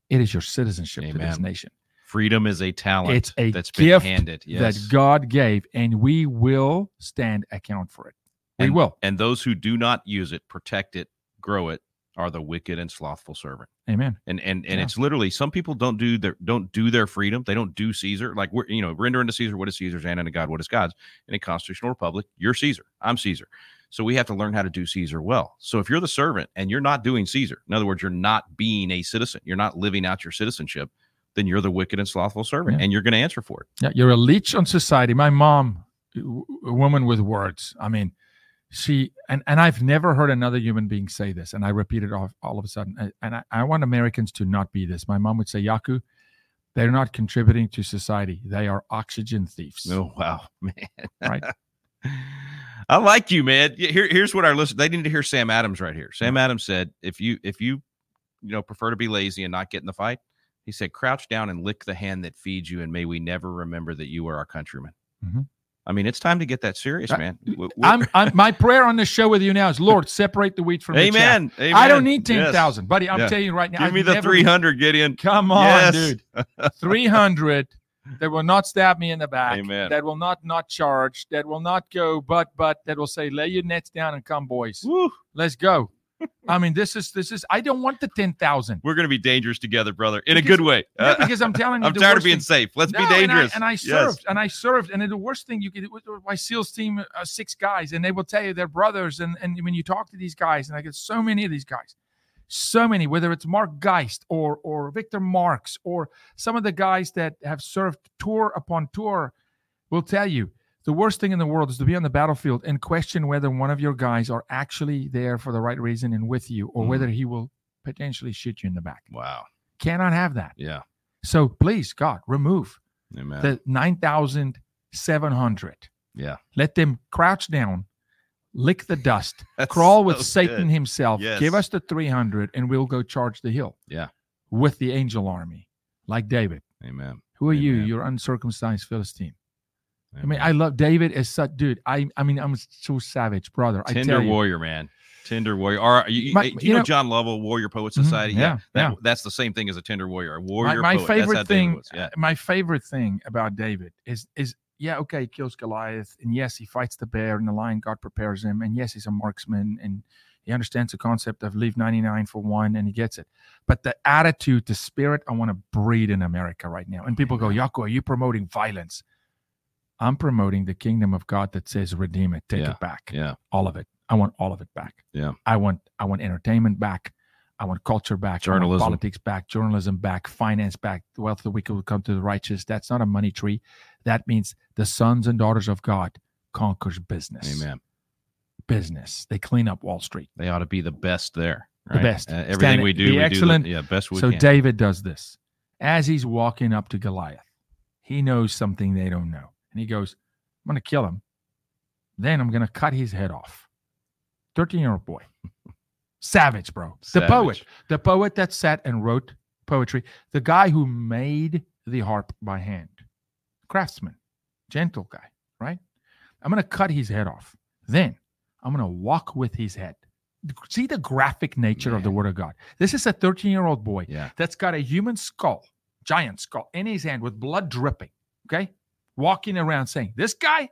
It is your citizenship to this nation Freedom is a talent It's a that's been gift handed. Yes. that God gave, and we will stand account for it. We and, will. And those who do not use it, protect it, grow it, are the wicked and slothful servant. Amen. And and and Yeah. it's literally some people don't do their don't do their freedom. They don't do Caesar. Like we're you know render unto Caesar what is Caesar's and unto God what is God's. In a constitutional republic, you're Caesar. I'm Caesar. So we have to learn how to do Caesar well. So if you're the servant and you're not doing Caesar, in other words, you're not being a citizen, you're not living out your citizenship, then you're the wicked and slothful servant, Yeah. and you're going to answer for it. Yeah, you're a leech on society. My mom, a woman with words. I mean, she and and I've never heard another human being say this, and I repeat it all, all of a sudden. And- I, I want Americans to not be this. My mom would say, "Jaco, they're not contributing to society. They are oxygen thieves." Oh wow, man! Right. I like you, man. Here, here's what our listen. They need to hear Sam Adams right here. Sam Adams said, "If you, if you, you know, prefer to be lazy and not get in the fight, he said, crouch down and lick the hand that feeds you, and may we never remember that you are our countrymen." Mhm. I mean, it's time to get that serious, man. I'm, I'm my prayer on this show with you now is, Lord, separate the wheat from the chaff. amen, amen. I don't need ten Yes. buddy. I'm Yeah. telling you right now. Give I've me the three hundred, Gideon. Come on, Yes. dude. 300 that will not stab me in the back. Amen. That will not not charge. That will not go but but that will say lay your nets down and come boys. Woo. Let's go. I mean this is this is I don't want the 10,000. We're going to be dangerous together, brother, in a good way. Yeah, because I'm telling you I'm tired of being thing- safe. Let's No, be and I- dangerous. And I, Yes. served, and I served, and the worst thing you could my SEALs team uh, six guys, and they will tell you they're brothers, and and when you talk to these guys, and I get so many of these guys, so many, whether it's Mark Geist or or Victor Marx or some of the guys that have served tour upon tour, will tell you the worst thing in the world is to be on the battlefield and question whether one of your guys are actually there for the right reason and with you, or Mhm. whether he will potentially shoot you in the back. Wow. Cannot have that. Yeah. So please, God, remove Amen. the 9,700. Yeah. Let them crouch down, lick the dust, That's crawl with so Satan good. himself. Yes. Give us the 300 and we'll go charge the hill. Yeah. With the angel army, like David. Amen. Who are you? Amen. You're uncircumcised Philistine. I mean, I love David as such, dude. I, I mean, I'm so savage, brother. I Tender tell you. warrior, man. Tender warrior. Or you, you- My- do you you know, know- John Lovell, Warrior Poet Mhm, Society? yeah, that, yeah. that's the same thing as a tender warrior. A warrior. my poet. That's how favorite thing, Yeah. my favorite thing about David is is yeah, okay, he kills Goliath, and yes, he fights the bear and the lion. God prepares him, and yes, he's a marksman, and he understands the concept of leave ninety nine for one, and he gets it. But the attitude, the spirit, I want to breed in America right now. And people go, Jaco, are you promoting violence? I'm promoting the kingdom of God that says redeem it, take Yeah, it back, Yeah. all of it. I want all of it back. Yeah. I want I want entertainment back. I want culture back. Journalism. politics back. Journalism back. Finance back. The wealth of the wicked will come to the righteous. That's not a money tree. That means the sons and daughters of God conquers business. Amen. Business. They clean up Wall Street. They ought to be the best there. The best. Uh, everything Stand- we be do, we excellent. do the, yeah, best we so can. David does this. As he's walking up to Goliath, he knows something they don't know. And he goes, I'm going to kill him, then I'm gonna cut his head off. 13 year old boy. Savage, bro. Savage. The poet. The poet that sat and wrote poetry. The guy who made the harp by hand. Craftsman. Gentle guy, right? I'm gonna cut his head off. Then I'm gonna walk with his head. See the graphic nature of the word of God. This is a 13 year old boy Yeah. that's got a human skull, giant skull, in his hand with blood dripping. Okay. Walking around saying, This guy,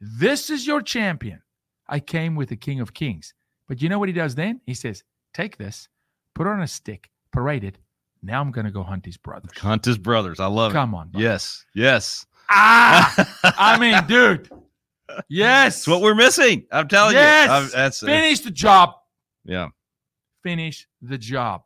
this is your champion. I came with the King of Kings. But you know what he does then? He says, Take this, put it on a stick, parade it. Now I'm going to go hunt his brothers. Hunt his brothers. I love Come on. it. buddy. Yes. Yes. Ah, I mean, dude. Yes. What we're missing. I'm telling Yes! you. I'm- that's finish the job. yeah. finish the job.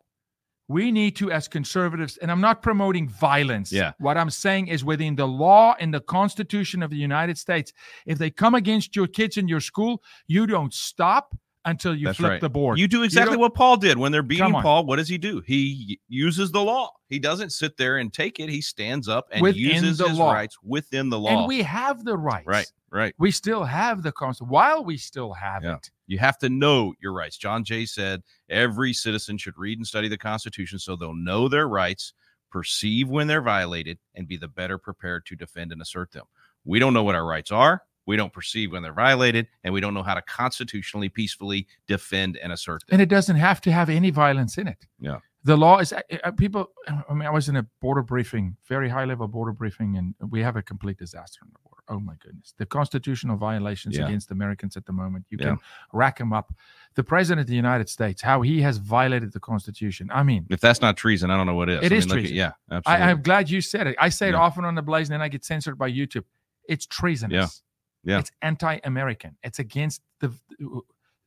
We need to, as conservatives, and I'm not promoting violence. Yeah. What I'm saying is within the law and the Constitution of the United States, if they come against your kids in your school, you don't stop until you That's flip right. the board. You do exactly don't- what Paul did when they're beating Paul. What does he do? He uses the law. He doesn't sit there and take it. He stands up and Within uses the his law. rights within the law. and we have the rights. right, right. We still have the Constitution. While we still have Yeah. it, You have to know your rights. John Jay said every citizen should read and study the Constitution so they'll know their rights, perceive when they're violated, and be the better prepared to defend and assert them. We don't know what our rights are. We don't perceive when they're violated, and we don't know how to constitutionally, peacefully defend and assert them. and it doesn't have to have any violence in it. Yeah. The law is uh, uh, people. I mean, I was in a border briefing, very high level border briefing, and we have a complete disaster on the border. Oh my goodness, the constitutional violations Yeah. against Americans at the moment. You Yeah. can rack them up. The president of the United States, how he has violated the Constitution. I mean, If that's not treason, I don't know what is. It I is mean, look at- treason. yeah, absolutely. I, I'm glad you said it. I say it Yeah. often on the Blaze, and then I get censored by YouTube. It's treasonous. Yeah. It's anti-American. It's against the,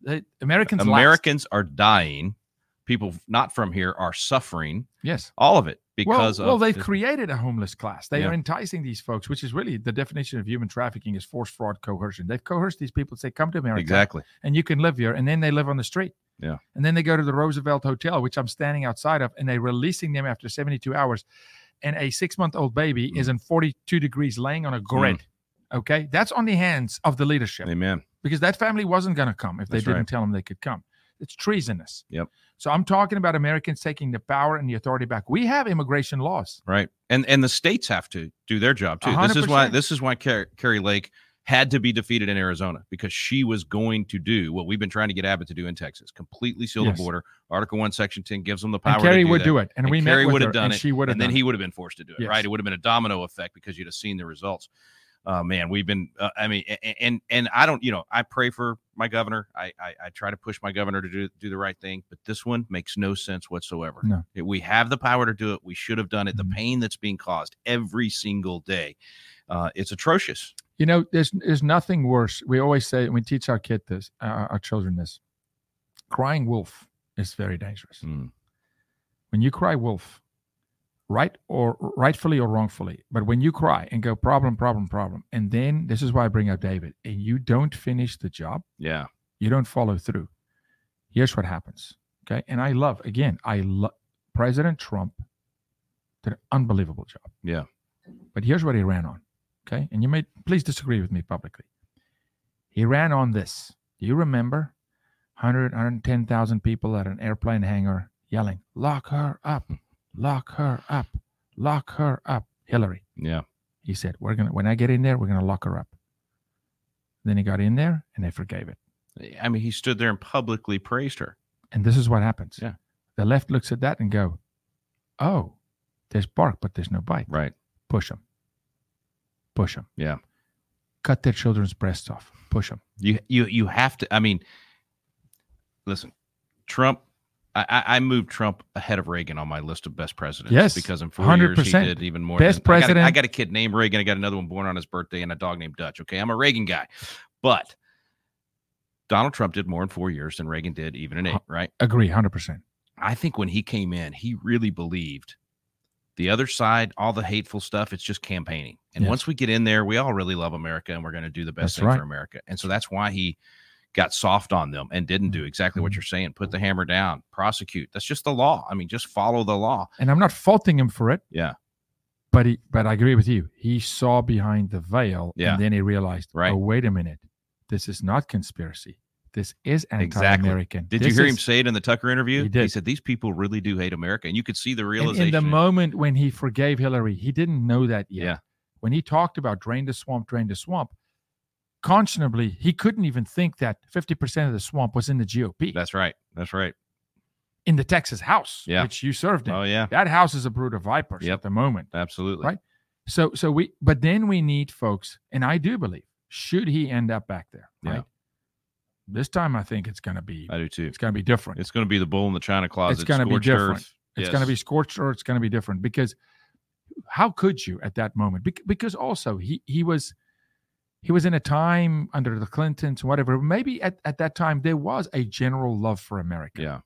the Americans. last. Americans are dying. People not from here are suffering. Yes. All of it well, because well, of they've created a homeless class. They Yeah. are enticing these folks, which is really the definition of human trafficking is force, fraud, coercion. They've coerced these people to say, "Come to America, exactly. and you can live here," and then they live on the street. Yeah. And then they go to the Roosevelt Hotel, which I'm standing outside of, and they're releasing them after 72 hours. And a six-month-old baby Mm. is in 42 degrees, laying on a grid. Okay, that's on the hands of the leadership Amen. because that family wasn't going to come if they That's didn't right. tell them they could come. It's treasonous. Yep. So I'm talking about Americans taking the power and the authority back. We have immigration laws. Right. And and the states have to do their job too. This is why 100%. this is why Car- Kari Lake had to be defeated in Arizona because she was going to do what we've been trying to get Abbott to do in Texas: completely seal Yes. the border. Article One, Section Ten gives them the power. And Kari do would that. do it, and, And we Kari would have done and it, she would have and then done he would have been forced to do it. Yes. Right? It would have been a domino effect because you'd have seen the results. Uh, man, we've been. Uh, I mean, and and I don't. You know, I pray for my governor. I, I I try to push my governor to do do the right thing, but this one makes no sense whatsoever. No. We have the power to do it. We should have done it. Mhm. The pain that's being caused every single day, uh, it's atrocious. You know, there's there's nothing worse. We always say and we teach our kid this, uh, our children this. Crying wolf is very dangerous. Mm. When you cry wolf, right or rightfully or wrongfully, but when you cry and go problem, problem, problem, and then this is why I bring up David, and you don't finish the job, Yeah. you don't follow through. Here's what happens. Okay. And I love, again, I love President Trump did an unbelievable job. Yeah. But here's what he ran on. Okay. And you may please disagree with me publicly. He ran on this. Do you remember 100, 110,000 people at an airplane hangar yelling, lock her up, hmm. Lock her up, lock her up? Hillary. Yeah. He said, We're gonna when I get in there, we're gonna lock her up. Then he got in there and they forgave it. I mean, he stood there and publicly praised her. And this is what happens. Yeah. The left looks at that and go, oh, there's bark, but there's no bite. Right. Push them. Push them. Yeah. Cut their children's breasts off. Push them. You you you have to. I mean, listen, Trump. I, I moved Trump ahead of Reagan on my list of best presidents. Yes, because in four years he did even more. Best than, I got a- I got, a, kid named Reagan. I got another one born on his birthday, and a dog named Dutch. Okay, I'm a Reagan guy, but Donald Trump did more in four years than Reagan did even in eight. Right. Agree, 100%. I think when he came in, he really believed the other side, all the hateful stuff, it's just campaigning. And Yes. once we get in there, we all really love America and we're going to do the best That's thing right. for America. And so that's why he got soft on them and didn't do exactly what Mhm. you're saying. Put the hammer down, prosecute. That's just the law. I mean, just follow the law. And I'm not faulting him for it, Yeah. but he but I agree with you. He saw behind the veil Yeah. and then he realized, Right. oh, wait a minute. this is not conspiracy. This is Exactly. anti-American. Did This you hear him say it in the Tucker interview? He did. he said these people really do hate America, and you could see the And realization. in the moment when he forgave Hillary, he didn't know that yet. Yeah. When he talked about drain the swamp, drain the swamp, conscionably, he couldn't even think that 50% of the swamp was in the GOP, That's right. That's right. in the Texas House, Yeah. which you served in. Oh yeah, That house is a brood of vipers Yep. at the moment. absolutely. Right. So, so we, but then we need folks, and I do believe, should he end up back there, Yeah. right? This time, I think it's going to be, I do too. it's going to be different. It's going to be the bull in the china closet. It's gonna be different. earth. It's going to be scorched or it's going to be different because how could you at that moment? Bec- because also he he was he was in a time under the Clintons, whatever. Maybe at, at that time there was a general love for America, Yeah.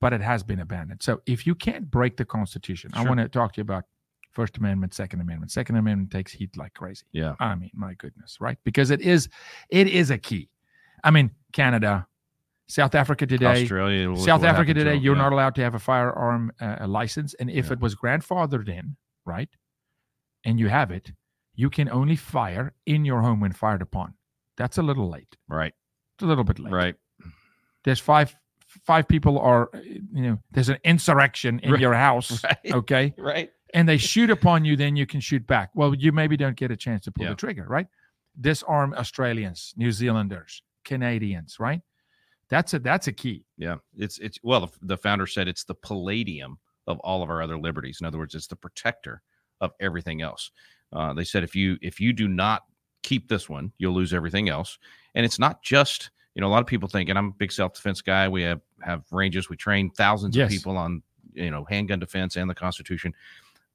but it has been abandoned. So if you can't break the Constitution, I want to talk to you about First Amendment, Second Amendment. Second Amendment takes heat like crazy. Yeah. I mean, my goodness, right? Because it is it is a key. I mean, Canada, South Africa today, Australia. South Africa happened to today, you're Yeah. not allowed to have a firearm uh, a license, and if Yeah. it was grandfathered in, right, and you have it, you can only fire in your home when fired upon. That's a little late. right. It's a little bit late. Right. There's five five people are you know there's an insurrection in Right. your house, Right. okay, Right. and they shoot upon you, then you can shoot back. Well, you maybe don't get a chance to pull Yeah. the trigger, right? Disarm Australians, New Zealanders, Canadians, right? That's a that's a key. Yeah. It's it's well, the, the founder said it's the palladium of all of our other liberties. In other words, it's the protector of everything else. Uh, they said if you if you do not keep this one, you'll lose everything else. And it's not just you know a lot of people think, and I'm a big self defense guy. We have have ranges. We train thousands Yes. of people on you know handgun defense and the Constitution.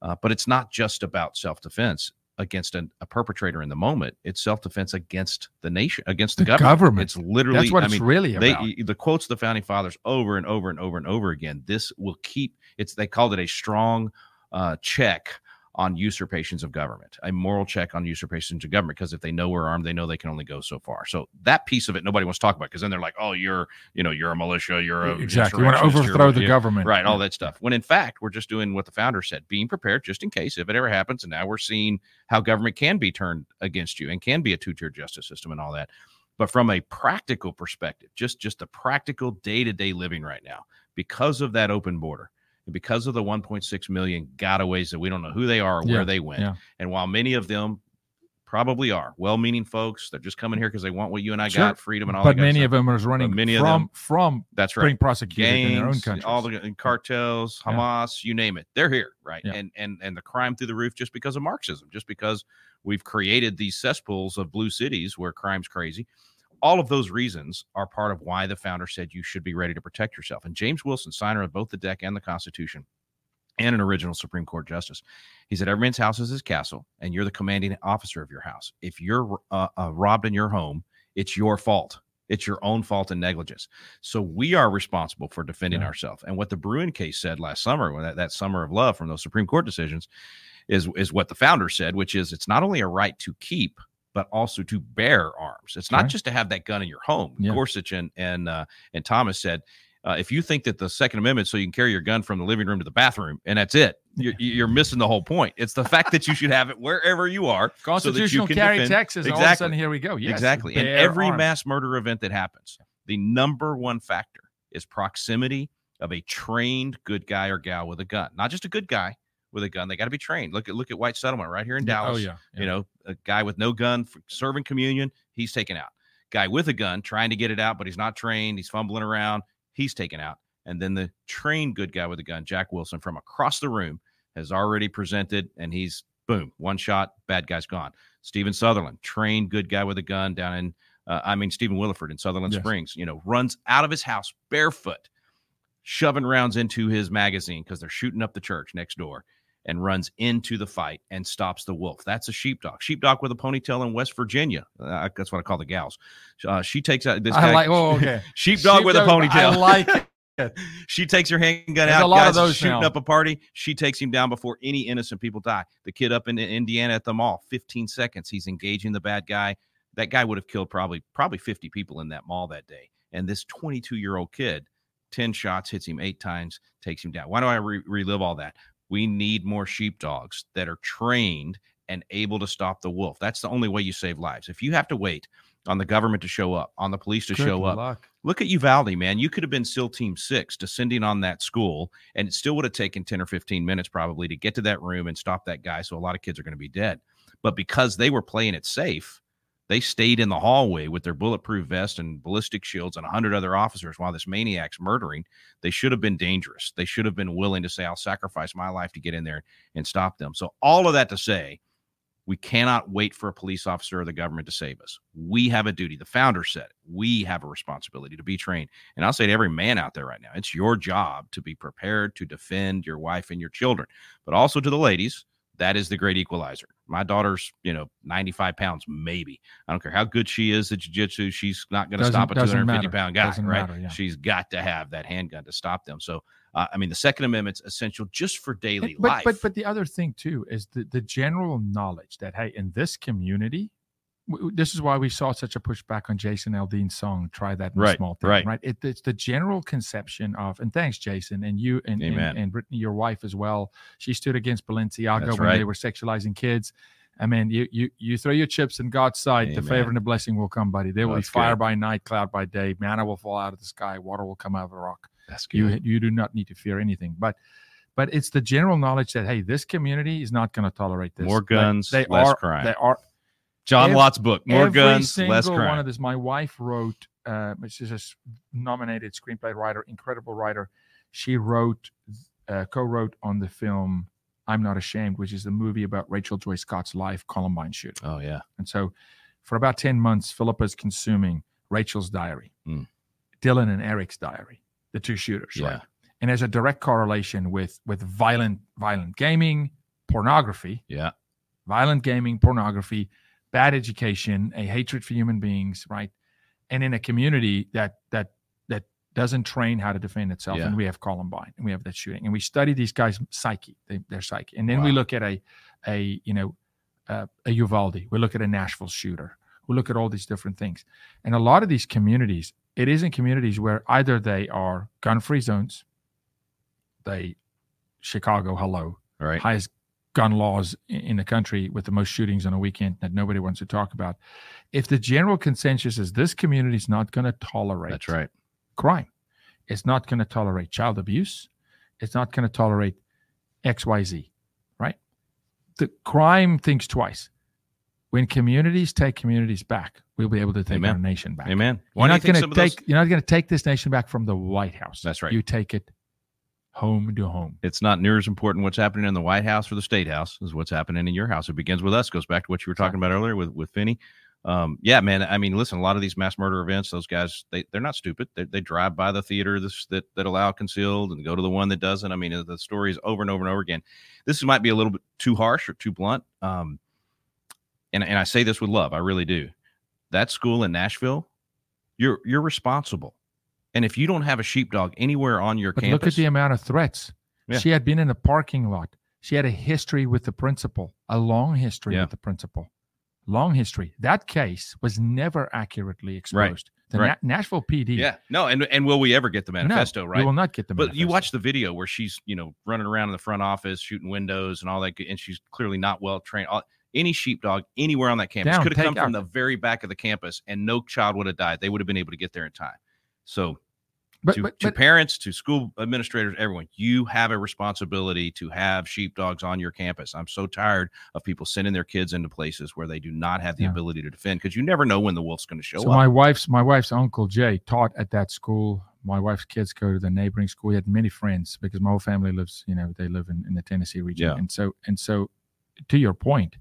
Uh, but it's not just about self defense against an, a perpetrator in the moment. It's self defense against the nation, against the, The government. government. It's literally That's what I it's mean, really they about. the quotes of the founding fathers over and over and over and over again this will keep it's they called it a strong uh, check on usurpations of government a moral check on usurpations of government because if they know we're armed they know they can only go so far. So that piece of it nobody wants to talk about because then they're like oh you're you know you're a militia you're a exactly. You want to overthrow the government, right all that stuff. When in fact we're just doing what the founder said being prepared just in case if it ever happens and now we're seeing how government can be turned against you and can be a two-tier justice system and all that. But from a practical perspective just just the practical day-to-day living right now because of that open border and because of the 1.6 million gotaways that we don't know who they are or Yeah, where they went yeah. and while many of them probably are well-meaning folks they're just coming here because they want what you and i Sure. got freedom and all but that many of them are running many of from them- from that's right being prosecuted in their own gangs, countries. all the cartels, Yeah. Hamas, you name it, they're here, right? Yeah. And and and the crime through the roof just because of Marxism, just because we've created these cesspools of blue cities where crime's crazy. All of those reasons are part of why the founder said you should be ready to protect yourself. And James Wilson, signer of both the deck and the Constitution, and an original Supreme Court justice, he said every man's house is his castle, and you're the commanding officer of your house. If you're uh, uh, robbed in your home, it's your fault. It's your own fault and negligence. So we are responsible for defending Yeah. ourselves. And what the Bruen case said last summer, when that, that summer of love from those Supreme Court decisions, is is what the founder said, which is it's not only a right to keep, but also to bear arms. It's not Right. just to have that gun in your home. Yeah. Gorsuch and and uh, and Thomas said. Uh, if you think that the Second Amendment, so you can carry your gun from the living room to the bathroom, and that's it, you're, you're missing the whole point. It's the fact that you should have it wherever you are, so you constitutional can carry defend- Texas. and All of a Exactly. sudden, here we go. Yes, exactly. And every arms. mass murder event that happens, the number one factor is proximity of a trained good guy or gal with a gun. Not just a good guy with a gun. They got to be trained. Look at look at White Settlement right here in Dallas. Oh yeah, You know, a guy with no gun for serving communion, he's taken out. Guy with a gun trying to get it out, but he's not trained. He's fumbling around. He's taken out. And then the trained good guy with a gun, Jack Wilson, from across the room, has already presented, and he's boom, one shot, bad guy's gone. Stephen Sutherland, trained good guy with a gun down in, uh, I mean, Stephen Williford in Sutherland Yes. Springs, you know, runs out of his house barefoot, shoving rounds into his magazine because they're shooting up the church next door and runs into the fight and stops the wolf. That's a sheepdog. Sheepdog with a ponytail in West Virginia. Uh, that's what I call the gals. Uh, she takes out this I guy. like. Oh, okay. sheepdog with a ponytail. I like it. she takes her handgun There's out. a lot guys of those shooting now. up a party. She takes him down before any innocent people die. The kid up in Indiana at the mall, 15 seconds. He's engaging the bad guy. That guy would have killed probably probably 50 people in that mall that day. And this 22 year old kid, 10 shots, hits him eight times, takes him down. Why do I re- relive all that? We need more sheepdogs that are trained and able to stop the wolf. That's the only way you save lives. If you have to wait on the government to show up, on the police to Good show up. Look at Uvalde, man. You could have been SEAL Team Six descending on that school, and it still would have taken 10 or 15 minutes probably to get to that room and stop that guy. So a lot of kids are going to be dead. But because they were playing it safe, they stayed in the hallway with their bulletproof vest and ballistic shields and 100 other officers while this maniac's murdering. They should have been dangerous. They should have been willing to say, I'll sacrifice my life to get in there and stop them. So, all of that to say, we cannot wait for a police officer or the government to save us. We have a duty. The founder said it. We have a responsibility to be trained. And I'll say to every man out there right now, it's your job to be prepared to defend your wife and your children, but also to the ladies. That is the great equalizer. My daughter's, you know, 95 pounds, maybe. I don't care how good she is at jiu-jitsu. She's not going to stop a 250 pounds guy, Doesn't right? matter, yeah. She's got to have that handgun to stop them. So, uh, I mean, the Second Amendment's essential just for daily but, life. But but the other thing too is the, the general knowledge that hey, in this community, w- this is why we saw such a pushback on Jason Aldean's song "Try That Right, Small Thing." right. right. It, it's the general conception of, and thanks, Jason, and you and and, Amen. and Brittany, your wife as well. She stood against Balenciaga That's when they were sexualizing kids. I mean, you you you throw your chips in God's side, the favor and the blessing will come, buddy. There will be fire good. by night, cloud by day. Manna will fall out of the sky, water will come out of the rock That's you you do not need to fear anything but but it's the general knowledge that hey this community is not going to tolerate this More guns, they, less are crime. they are John Lott's book, More every Guns, single Less one of this my wife wrote uh she's a nominated screenplay writer incredible writer she wrote uh, co-wrote on the film i'm not ashamed which is the movie about rachel joy scott's life columbine shooting oh, yeah. and so for about 10 months, Philippa's consuming Rachel's diary, Mm. Dylan and Eric's diary, the two shooters, Yeah. right? And there's a direct correlation with with violent violent gaming, pornography, Yeah. violent gaming, pornography, bad education, a hatred for human beings, right? And in a community that that that doesn't train how to defend itself, Yeah. and we have Columbine, and we have that shooting, and we study these guys' psyche, they, their psyche, and then we look at a a you know uh, a Uvalde, we look at a Nashville shooter, we look at all these different things, and a lot of these communities, it is in communities where either they are gun-free zones, they Chicago, hello, right. highest gun laws in the country with the most shootings on a weekend that nobody wants to talk about. If the general consensus is this community is not going to tolerate That's right. crime, it's not going to tolerate child abuse, it's not going to tolerate XYZ, right? The crime thinks twice. When communities take communities back, we'll be able to take Amen. our nation back. Amen. You're not going to of those- take you're not going to take this nation back from the White House. That's right. You take it home to home. it's not near as important what's happening in the White House or the State House as what's happening in your house. It begins with us. Goes back to what you were talking about earlier with with Finney. Um, yeah, man. I mean, listen, a lot of these mass murder events, those guys, they they're not stupid. They, they drive by the theater this, that that allow concealed and go to the one that doesn't. I mean, the story is over and over and over again. This might be a little bit too harsh or too blunt. Um, and and I say this with love. I really do. That school in Nashville, you're you're responsible. And if you don't have a sheepdog anywhere on your But campus, look at the amount of threats. Yeah. She had been in the parking lot. She had a history with the principal, a long history Yeah. with the principal. Long history. That case was never accurately exposed. The right. Na- Nashville PD. Yeah, no, and and will we ever get the manifesto You right? We will not get the manifesto. But you watch the video where she's you know running around in the front office shooting windows and all that, and she's clearly not well trained. All- Any sheepdog anywhere on that campus Down, could have come take from the very back of the campus, and no child would have died. They would have been able to get there in time. So But, to, but, to but parents, to school administrators, everyone, you have a responsibility to have sheepdogs on your campus. I'm so tired of people sending their kids into places where they do not have the Yeah. ability to defend because you never know when the wolf's going to show so up. my wife's my wife's uncle Jay taught at that school. My wife's kids go to the neighboring school. He had many friends because my whole family lives, you know, they live in, in the Tennessee region. Yeah. And so and so to your point,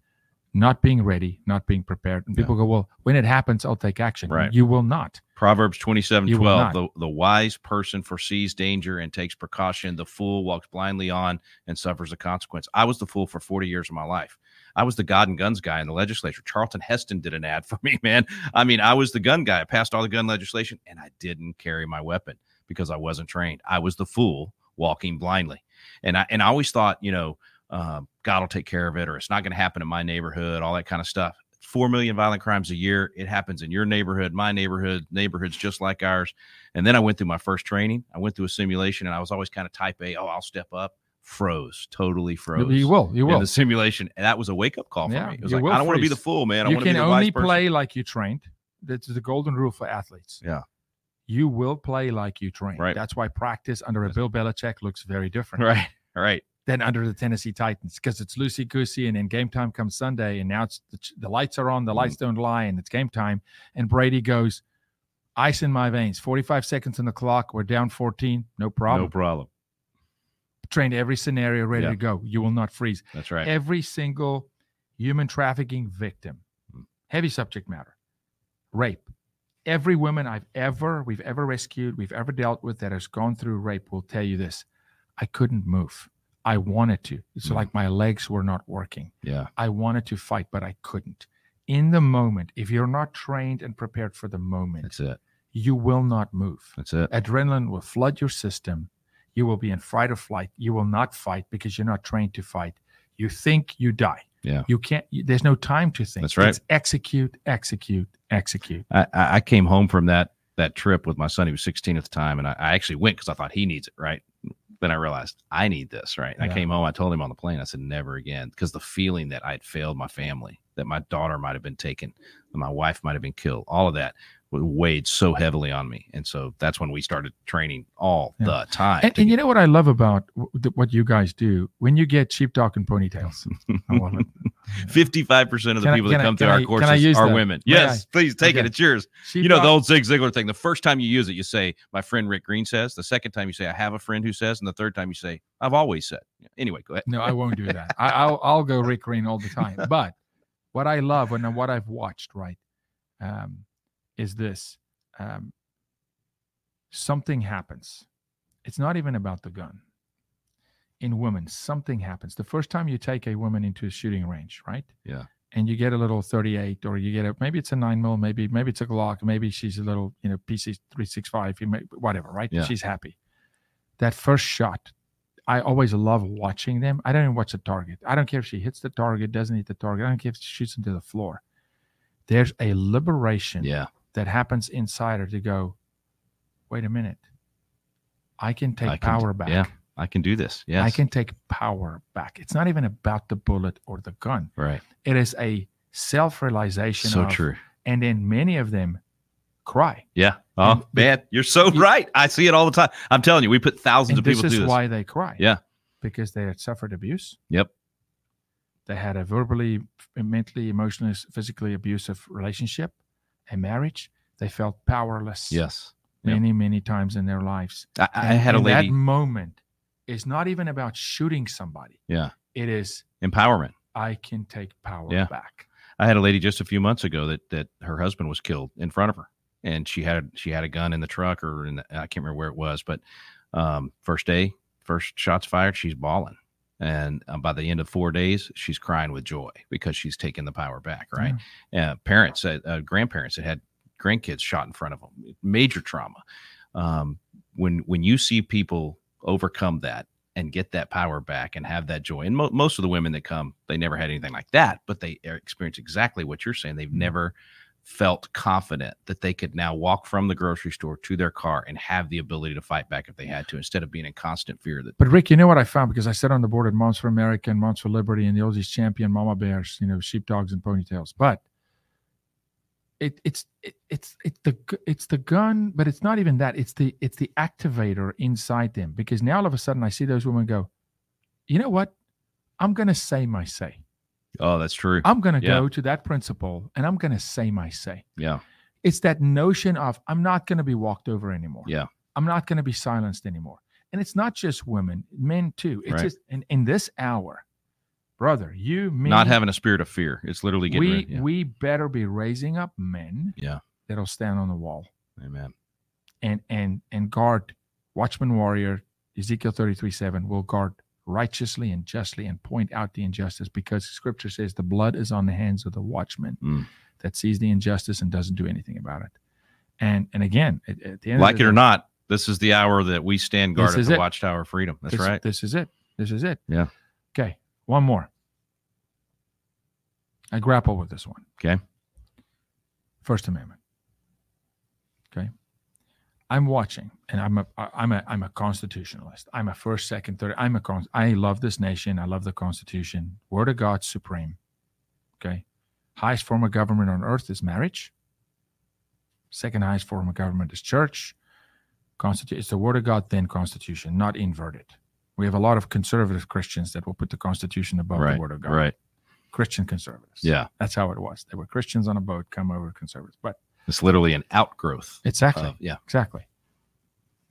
not being ready, not being prepared. And Yeah. people go, Well, when it happens, I'll take action. Right. You will not. Proverbs 27 You 12. The, the wise person foresees danger and takes precaution. The fool walks blindly on and suffers the consequence. I was the fool for 40 years of my life. I was the God and guns guy in the legislature. Charlton Heston did an ad for me, man. I mean, I was the gun guy. I passed all the gun legislation and I didn't carry my weapon because I wasn't trained. I was the fool walking blindly. And I, and I always thought, you know, um, God will take care of it or it's not going to happen in my neighborhood, all that kind of stuff. 4 million violent crimes a year. It happens in your neighborhood, my neighborhood, neighborhoods just like ours. And then I went through my first training. I went through a simulation and I was always kind of type A. Oh, I'll step up. Froze, totally froze. You will. You In will. the simulation. And that was a wake up call for Yeah, me. It was like, I don't want to be the fool, man. I you want to be can only person. play like you trained. that's the golden rule for athletes. Yeah. You will play like you train. Right. That's why practice under a Bill Belichick looks very different Right. All right. Than under the Tennessee Titans because it's loosey goosey, and then game time comes Sunday, and now it's the, the lights are on, the lights Mm-hmm. don't lie, and it's game time. And Brady goes, ice in my veins, 45 seconds on the clock, we're down 14, no problem. No problem. Trained every scenario, ready Yeah. to go. You will not freeze. That's right. Every single human trafficking victim, Mm. heavy subject matter, rape. Every woman I've ever, we've ever rescued, we've ever dealt with that has gone through rape will tell you this. I couldn't move. I wanted to. It's Mm. like my legs were not working. Yeah. I wanted to fight, but I couldn't. In the moment, if you're not trained and prepared for the moment, That's it. you will not move. That's it. Adrenaline will flood your system. You will be in fight or flight. You will not fight because you're not trained to fight. You think you die. Yeah. You can't, you, there's no time to think. That's right. It's execute, execute, execute. I, I came home from that that trip with my son. He was 16 at the time, and I, I actually went because I thought he needs it, right? Then I realized I need this, right? Yeah. I came home. I told him on the plane. I said, "Never again," because the feeling that I had failed my family, that my daughter might have been taken, that my wife might have been killed, all of that weighed so heavily on me, and so that's when we started training all Yeah. the time. And, and you know what I love about w- what you guys do when you get sheepdog and ponytails. I love it. 55% of the Can people can that come can to I- our I courses are women. Yes, please take it. It's yours. you know the old Zig Ziglar thing. The first time you use it, you say, "My friend Rick Green says." The second time you say, "I have a friend who says," and the third time you say, "I've always said." Anyway, go ahead. No, I won't do that. I, I'll I'll go Rick Green all the time. But what I love and what I've watched, right, um, is this: um, something happens. It's not even about the gun. In women, something happens. The first time you take a woman into a shooting range, right? Yeah. And you get a little 38, or you get a maybe it's a nine mil, maybe maybe it's a Glock, maybe she's a little you know PC 365, you may, whatever, right? Yeah. She's happy. That first shot, I always love watching them. I don't even watch the target. I don't care if she hits the target, doesn't hit the target. I don't care if she shoots into the floor. There's a liberation Yeah, that happens inside her to go, wait a minute. I can take I can power back. yeah. I can do this. Yes, I can take power back. It's not even about the bullet or the gun. Right. It is a self-realization. So of- true. And then many of them cry. Yeah. Oh And man, you're so you- right. I see it all the time. I'm telling you, we put thousands And of people through this. This is why they cry. Yeah. Because they had suffered abuse. Yep. They had a verbally, mentally, emotionally, physically abusive relationship, a marriage. They felt powerless. Yes. Yep. Many, many times in their lives. I, I And- had a lady. That moment is not even about shooting somebody. Yeah. It is Empowerment. I can take power Yeah. back. I had a lady just a few months ago that that her husband was killed in front of her, and she had she had a gun in the truck or in the, I can't remember where it was, but um, first day, first shots fired, she's bawling, and uh, by the end of four days, she's crying with joy because she's taken the power back. Right? Uh, parents, uh, uh, grandparents that had grandkids shot in front of them, major trauma. Um, when when you see people overcome that and get that power back and have that joy. And mo- most of the women that come, they never had anything like that, but they er- experience exactly what you're saying. They've never felt confident that they could now walk from the grocery store to their car and have the ability to fight back if they had to, instead of being in constant fear that But Rick, you know what I found because I sat on the board at Moms for America and Moms for Liberty and the Aussies champion Mama Bears, you know, sheepdogs and ponytails. But it, it's it, it's it's the it's the gun, but it's not even that. It's the it's the activator inside them because now all of a sudden I see those women go, you know what? I'm gonna say my say. Oh, that's true. I'm gonna Yeah. go to that principle and I'm gonna say my say. yeah, It's that notion of I'm not gonna be walked over anymore. Yeah. I'm not gonna be silenced anymore. And it's not just women, men too. It's Right. just in, in this hour, brother, you me not having a spirit of fear. It's literally getting we rid. Yeah. we better be raising up men yeah, that'll stand on the wall amen. and and and guard watchman warrior ezekiel 33 7 will guard righteously and justly and point out the injustice because scripture says the blood is on the hands of the watchman Mm. that sees the injustice and doesn't do anything about it and and again at, at the end Like of it the or not, this is the hour that we stand guard at the it. Watchtower of Freedom. That's this, right. this is it this is it Yeah. okay one more i grapple with this one Okay. first amendment i'm watching and i'm a i'm a i'm a constitutionalist i'm a first second third i'm a con i love this nation i love the constitution word of god supreme okay highest form of government on earth is marriage Second highest form of government is church. Constitution it's the word of God, then constitution, not inverted. We have a lot of conservative Christians that will put the constitution above right. the word of God. Right. Christian conservatives. Yeah. That's how it was. They were Christians on a boat, come over conservatives. But It's literally an outgrowth. exactly. Of, yeah. Exactly.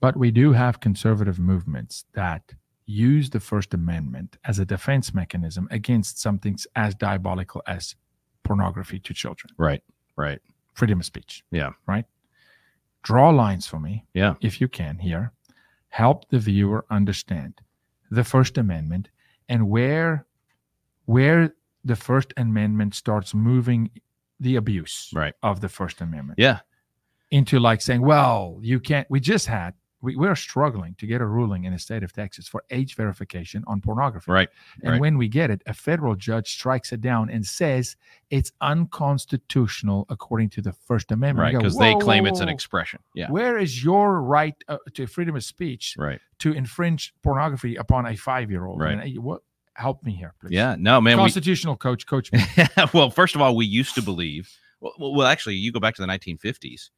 But we do have conservative movements that use the First Amendment as a defense mechanism against something as diabolical as pornography to children, Right. Right. freedom of speech. Yeah. Right? Draw lines for me, Yeah. if you can, here. Help the viewer understand the First Amendment and where where the First Amendment starts moving the abuse Right. of the First Amendment Yeah. into like saying, well, you can't. We just had, we, we're struggling to get a ruling in the state of Texas for age verification on pornography. Right. And right. when we get it, a federal judge strikes it down and says it's unconstitutional according to the First Amendment. Right. Because they claim whoa, it's an expression. Yeah. Where is your right uh, to freedom of speech Right. to infringe pornography upon a five year old? Right. what? Help me here, please. Yeah. No, man. We, Constitutional coach, coach me. well, first of all, we used to believe. Well, well, well, actually, you go back to the 1950s,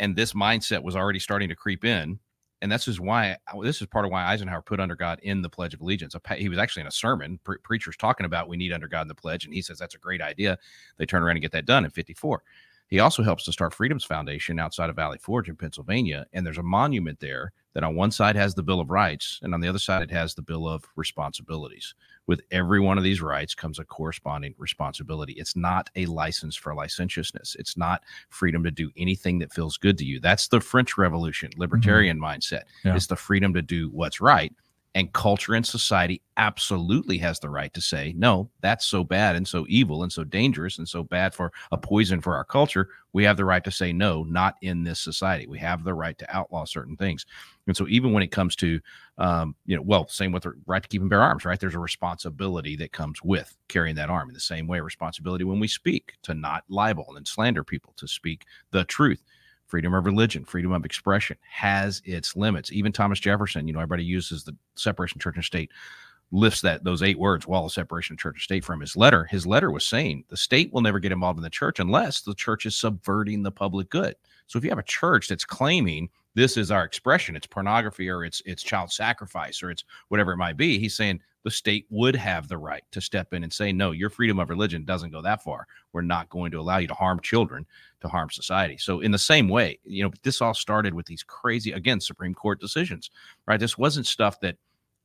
and this mindset was already starting to creep in, and this is why this is part of why Eisenhower put under God in the Pledge of Allegiance. He was actually in a sermon, pre- preachers talking about we need under God in the pledge, and he says that's a great idea. They turn around and get that done in '54. He also helps to start Freedom's Foundation outside of Valley Forge in Pennsylvania, and there's a monument there that on one side has the Bill of Rights, and on the other side it has the Bill of Responsibilities with every one of these rights comes a corresponding responsibility. It's not a license for licentiousness. It's not freedom to do anything that feels good to you. That's the French Revolution, mm-hmm. libertarian mindset. Yeah. It's the freedom to do what's right. And culture and society absolutely has the right to say, no, that's so bad and so evil and so dangerous and so bad for a poison for our culture. We have the right to say, no, not in this society. We have the right to outlaw certain things. And so, even when it comes to, um, you know, well, same with the right to keep and bear arms, right? There's a responsibility that comes with carrying that arm in the same way, responsibility when we speak to not libel and slander people, to speak the truth. Freedom of religion, freedom of expression has its limits. Even Thomas Jefferson, you know, everybody uses the separation church and state, lifts that those eight words, wall of separation of church and state from his letter. His letter was saying the state will never get involved in the church unless the church is subverting the public good. So if you have a church that's claiming this is our expression, it's pornography or it's it's child sacrifice or it's whatever it might be, he's saying the state would have the right to step in and say, no, your freedom of religion doesn't go that far. We're not going to allow you to harm children, to harm society. So in the same way, you know, this all started with these crazy, again, Supreme Court decisions, right? This wasn't stuff that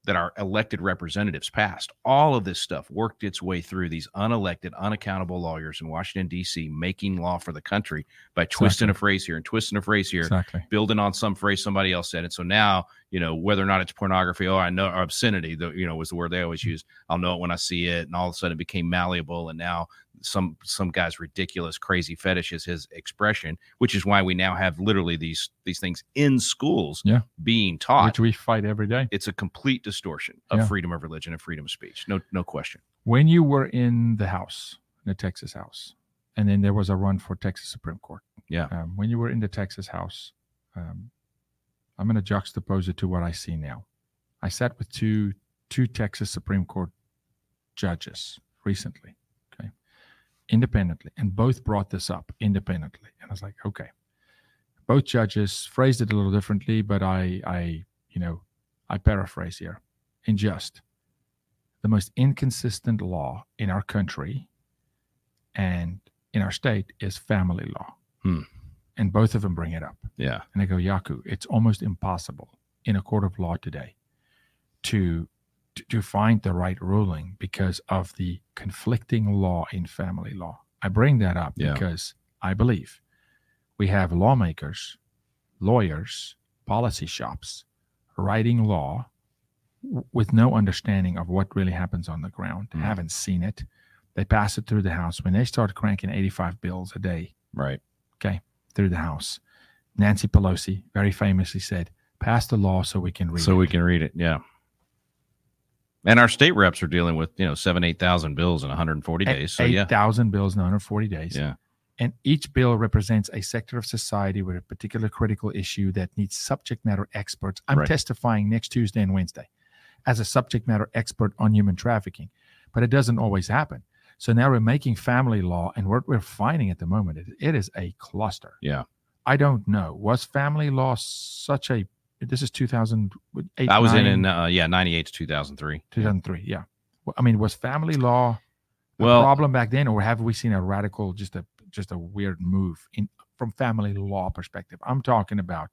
that our elected representatives passed. All of this stuff worked its way through these unelected, unaccountable lawyers in Washington, D.C., making law for the country by twisting a phrase here and twisting a phrase here, Exactly. building on some phrase somebody else said. And so now, you know, whether or not it's pornography, oh, I know, or obscenity, the, you know, was the word they always mm. use. I'll know it when I see it. And all of a sudden it became malleable. And now some some guy's ridiculous, crazy fetish is his expression, which is why we now have literally these these things in schools Yeah. being taught Which we fight every day. it's a complete distortion of Yeah. freedom of religion and freedom of speech. No, no question. When you were in the House, in the Texas House, and then there was a run for Texas Supreme Court. Yeah. Um, when you were in the Texas House, um, I'm going to juxtapose it to what I see now. I sat with two two Texas Supreme Court judges recently, independently, and both brought this up independently, and I was like, okay. Both judges phrased it a little differently, but I, I, you know, I paraphrase here. In just the most inconsistent law in our country and in our state is family law. Hmm. And both of them bring it up. Yeah. And I go, Jaco, it's almost impossible in a court of law today to, to to find the right ruling because of the conflicting law in family law. I bring that up Yeah. because I believe we have lawmakers, lawyers, policy shops writing law w- with no understanding of what really happens on the ground, Mm. haven't seen it. They pass it through the House. When they start cranking 85 bills a day Right. Okay, through the House, Nancy Pelosi very famously said, pass the law so we can read so it. we can read it. Yeah. And our state reps are dealing with, you know, seven, 8,000 bills in 140 A- days. So, yeah. 8,000 bills in 140 days. Yeah. And each bill represents a sector of society with a particular critical issue that needs subject matter experts. I'm Right. testifying next Tuesday and Wednesday as a subject matter expert on human trafficking, but it doesn't always happen. So now we're making family law, and what we're finding at the moment, it, it is a cluster. Yeah. I don't know. Was family law such a? This is 2008. I was in in uh, yeah ninety eight to two thousand three. 2003. Yeah. Well, I mean, was family law a Well- problem back then, or have we seen a radical, just a just a weird move in from family law perspective? I'm talking about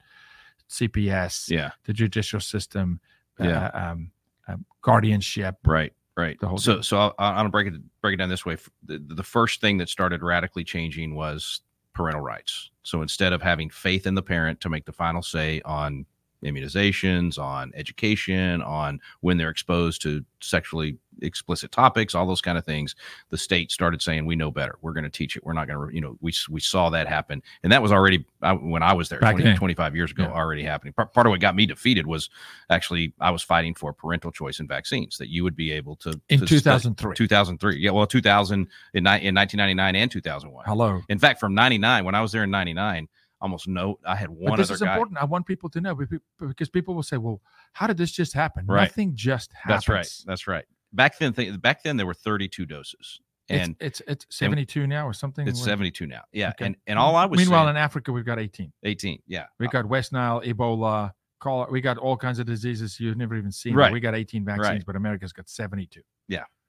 CPS, Yeah, the judicial system, Yeah. uh, um, um, guardianship. right, right. The whole so deal. so I'll, I'll break it break it down this way. The, the first thing that started radically changing was parental rights. So instead of having faith in the parent to make the final say on immunizations, on education, on when they're exposed to sexually explicit topics, all those kind of things, the state started saying, "We know better. We're going to teach it. We're not going to." You know, we we saw that happen, and that was already I, when I was there Back 20, 25 years ago, Yeah. already happening. Part, part of what got me defeated was actually I was fighting for parental choice in vaccines that you would be able to In to 2003. 2003. Yeah, well, 2000 in, in 1999 and 2001. Hello. In fact, from 99, when I was there in 99, almost no, I had one But this other is guy. important. I want people to know be- be- because people will say, "Well, how did this just happen?" Right. Nothing just happens. That's right. That's right. Back then, th- back then there were 32 doses, and it's it's, it's 72 now or something. it's What- 72 now. Yeah, Okay. and and all I was Meanwhile, saying, in Africa, we've got 18. 18. Yeah, We got West Nile, Ebola, cholera. We got all kinds of diseases you've never even seen. Right. We got 18 vaccines, Right. but America's got 72.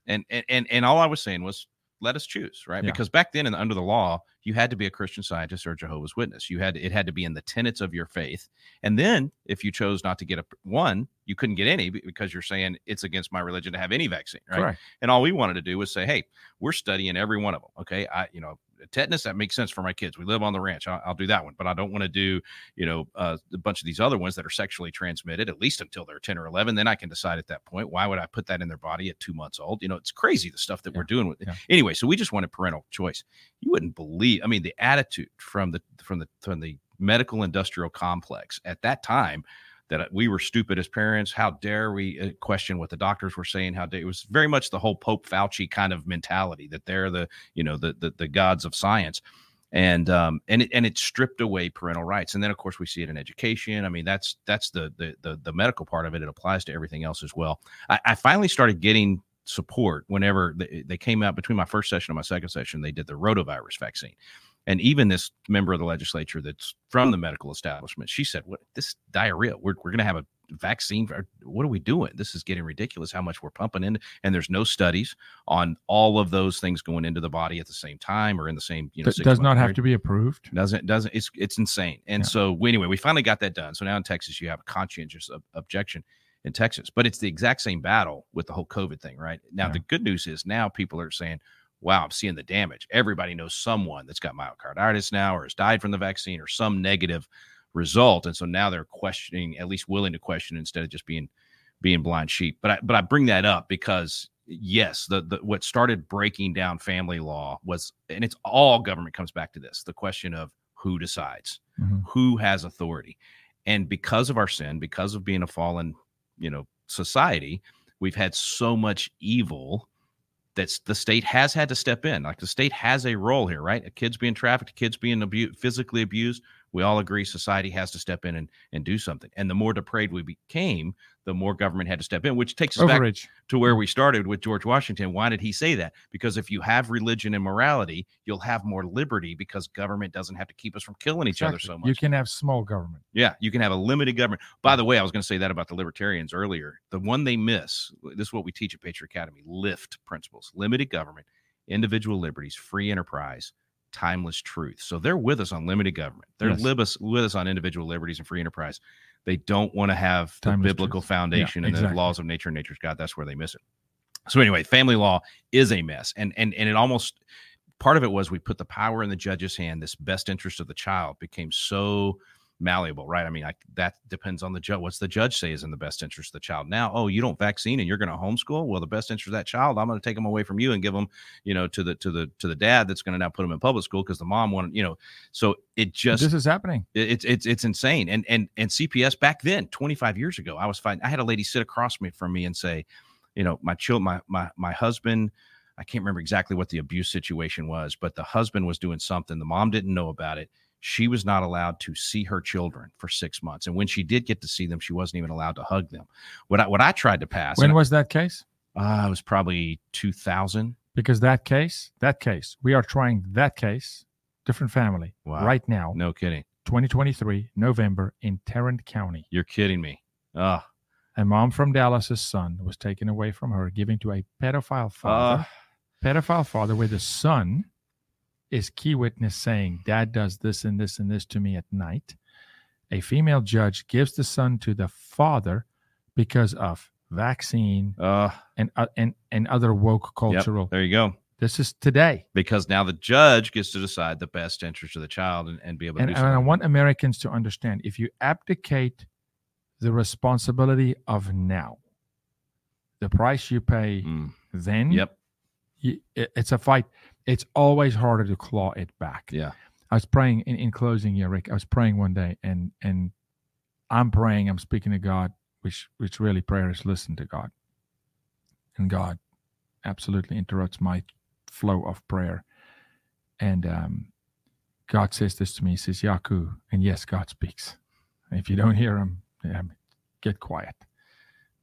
and and and, and all I was saying was let us choose, right? Yeah. Because back then, in, under the law, you had to be a Christian Scientist or a Jehovah's Witness. You had it had to be in the tenets of your faith, and then if you chose not to get a one, you couldn't get any because you're saying it's against my religion to have any vaccine, right? Correct. And all we wanted to do was say, hey, we're studying every one of them. Okay, I you know tetanus that makes sense for my kids. We live on the ranch. I'll, I'll do that one, but I don't want to do you know uh, a bunch of these other ones that are sexually transmitted at least until they're ten or eleven. Then I can decide at that point why would I put that in their body at two months old? You know, it's crazy the stuff that we're doing with it. yeah. Anyway, so we just wanted parental choice. You wouldn't believe. I mean, the attitude from the from the from the medical industrial complex at that time that we were stupid as parents. How dare we uh, question what the doctors were saying? How dare it was very much the whole Pope Fauci kind of mentality that they're the you know the the, the gods of science, and um and it and it stripped away parental rights. And then of course we see it in education. I mean that's that's the the the, the medical part of it. It applies to everything else as well. I, I finally started getting support whenever they, they came out between my first session and my second session. They did the rotavirus vaccine. And even this member of the legislature that's from the medical establishment, she said, "What this diarrhea? We're, we're going to have a vaccine. For, what are we doing? This is getting ridiculous. How much we're pumping in, and there's no studies on all of those things going into the body at the same time or in the same you know. Does not have to be approved. Doesn't doesn't it's it's insane. And Yeah. so we- anyway, we finally got that done. So now in Texas, you have a conscientious ob- objection in Texas, but it's the exact same battle with the whole COVID thing, right? Now Yeah. the good news is now people are saying, "Wow, I'm seeing the damage." Everybody knows someone that's got myocarditis now, or has died from the vaccine, or some negative result, and so now they're questioning, at least willing to question instead of just being being blind sheep. But I but I bring that up because yes, the, the what started breaking down family law was, and it's all government comes back to this: the question of who decides, Mhm. who has authority, and because of our sin, because of being a fallen, you know, society, we've had so much evil that's the state has had to step in. Like the state has a role here, right? A kids being trafficked, kids being abused, physically abused. We all agree society has to step in and, and do something. And the more depraved we became, the more government had to step in, which takes us back to where mm. we started with George Washington. Why did he say that? Because if you have religion and morality, you'll have more liberty because government doesn't have to keep us from killing each other so much. You can have small government. Yeah, you can have a limited government. By the way, I was going to say that about the libertarians earlier. The one they miss, this is what we teach at Patriot Academy lift principles, limited government, individual liberties, free enterprise, timeless truth. So they're with us on limited government. They're Yes. us, with us on individual liberties and free enterprise. They don't want to have the biblical truth. foundation and exactly. the laws of nature and nature's God. That's where they miss it. So anyway, family law is a mess. And and and it almost part of it was we put the power in the judge's hand. This best interest of the child became so malleable, right? I mean, I, that depends on the judge. What's the judge say is in the best interest of the child? Now, oh, you don't vaccine and you're going to homeschool. Well, the best interest of that child, I'm going to take them away from you and give them, you know, to the to the to the dad that's going to now put them in public school because the mom wanted, you know. So it just this is happening. it- it's it's it's insane. And and and CPS back then, 25 years ago, I was fighting. I had a lady sit across me from me and say, you know, my child, my my my husband. I can't remember exactly what the abuse situation was, but the husband was doing something. The mom didn't know about it. She was not allowed to see her children for six months, and when she did get to see them, she wasn't even allowed to hug them. What I what I tried to pass, When was that case? uh, it was probably 2000. Because that case, that case, we are trying that case, different family, Wow. right now. No kidding. 2023, November, in Tarrant County. You're kidding me. Ah, A mom from Dallas's son was taken away from her, given to a pedophile father. uh, pedophile father, where the son is key witness saying, Dad does this and this and this to me at night. A female judge gives the son to the father because of vaccine uh, and uh, and and other woke cultural. there you go. This is today. Because now the judge gets to decide the best interest of the child and, and be able to And, and I want Americans to understand if you abdicate the responsibility of now, the price you pay Mm, then, Yep. you, it- it's a fight. It's always harder to claw it back. Yeah. I was praying in, in closing here, Rick. I was praying one day and and I'm praying, I'm speaking to God, which which really prayer is listen to God. And God absolutely interrupts my flow of prayer. And um, God says this to me. He says, Jaco, and yes, God speaks. And if you don't hear him, yeah, get quiet.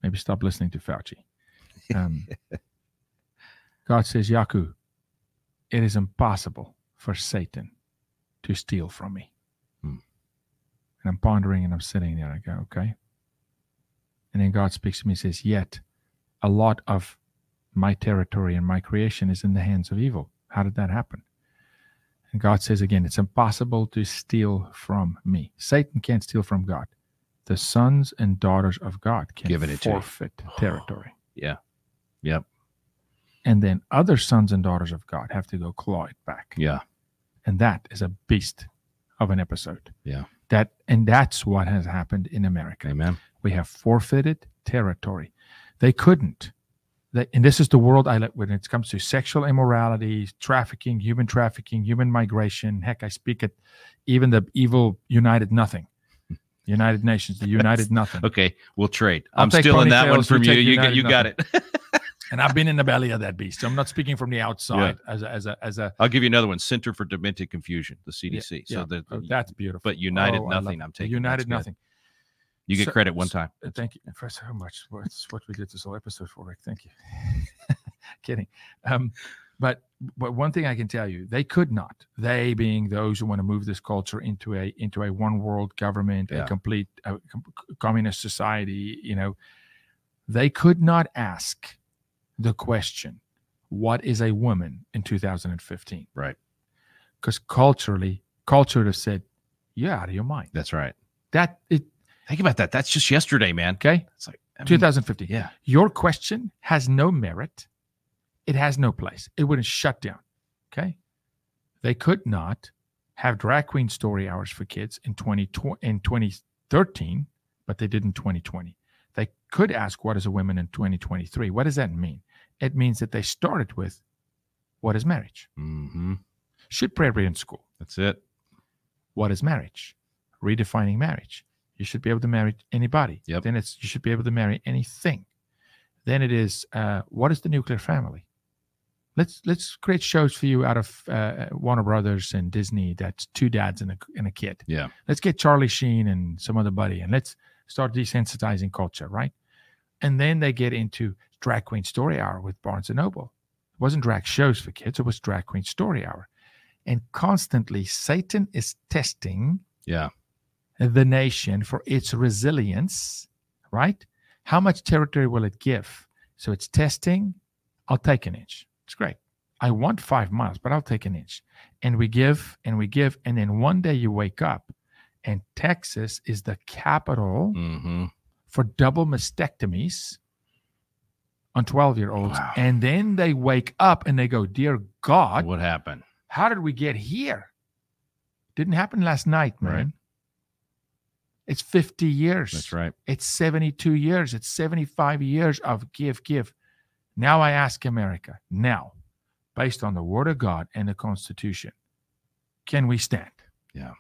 Maybe stop listening to Fauci. Um, God says, Jaco, it is impossible for Satan to steal from me. Hmm. And I'm pondering and I'm sitting there. I go, okay. And then God speaks to me and says, Yet a lot of my territory and my creation is in the hands of evil. How did that happen? And God says again, it's impossible to steal from me. Satan can't steal from God. The sons and daughters of God can Giving it forfeit territory. Yeah. Yep. And then other sons and daughters of God have to go claw it back. Yeah. And that is a beast of an episode. Yeah. That and that's what has happened in America. Amen. We have forfeited territory. They couldn't. They, and this is the world I let when it comes to sexual immorality, trafficking, human trafficking, human migration. Heck, I speak at even the evil United Nothing, United Nations, the United Nothing. Okay. We'll trade. I'll I'm stealing that one from you you. You got, you got it. And I've been in the belly of that beast. So I'm not speaking from the outside as a, as a as a. I'll give you another one. Center for Demented Confusion, the CDC. yeah, so the, oh, that's beautiful. but United Oh, Nothing. I'm taking. United Nothing. You get So- credit one time. Uh, Thank you for so much. What's what we did this whole episode for, Rick. Thank you. Kidding. Um, but but one thing I can tell you, they could not. They being those who want to move this culture into a into a one world government, Yeah. a complete com- communist society. You know, they could not ask the question, "What is a woman in 2015?" Right. Because culturally, culture would have said, "You're out of your mind." That's right. That it Think about that. That's just yesterday, man. okay. It's like I mean, 2015. Yeah. Your question has no merit. It has no place. It wouldn't shut down. Okay. They could not have drag queen story hours for kids in 2020 in 2013, but they did in 2020. They could ask what is a woman in 2023. What does that mean? It means that they started with what is marriage? hmm Should prayer be in school? That's it. What is marriage? Redefining marriage. You should be able to marry anybody. Yep. Then it's you should be able to marry anything. Then it is uh, what is the nuclear family? Let's let's create shows for you out of uh, Warner Brothers and Disney. That's two dads and a and a kid. Yeah. Let's get Charlie Sheen and some other buddy, and let's start desensitizing culture, right? And then they get into drag queen story hour with Barnes and Noble. It wasn't drag shows for kids; it was drag queen story hour. And constantly, Satan is testing Yeah. the nation for its resilience, right? How much territory will it give? So it's testing. I'll take an inch. It's great. I want five miles, but I'll take an inch. And we give and we give. And then one day you wake up and Texas is the capital hmm for double mastectomies on 12 year olds. Wow. And then they wake up and they go, Dear God, What happened? how did we get here? Didn't happen last night, man. Right. It's 50 years. That's right. It's 72 years. It's 75 years of give, give. Now I ask America, now, based on the word of God and the Constitution, can we stand? Yeah.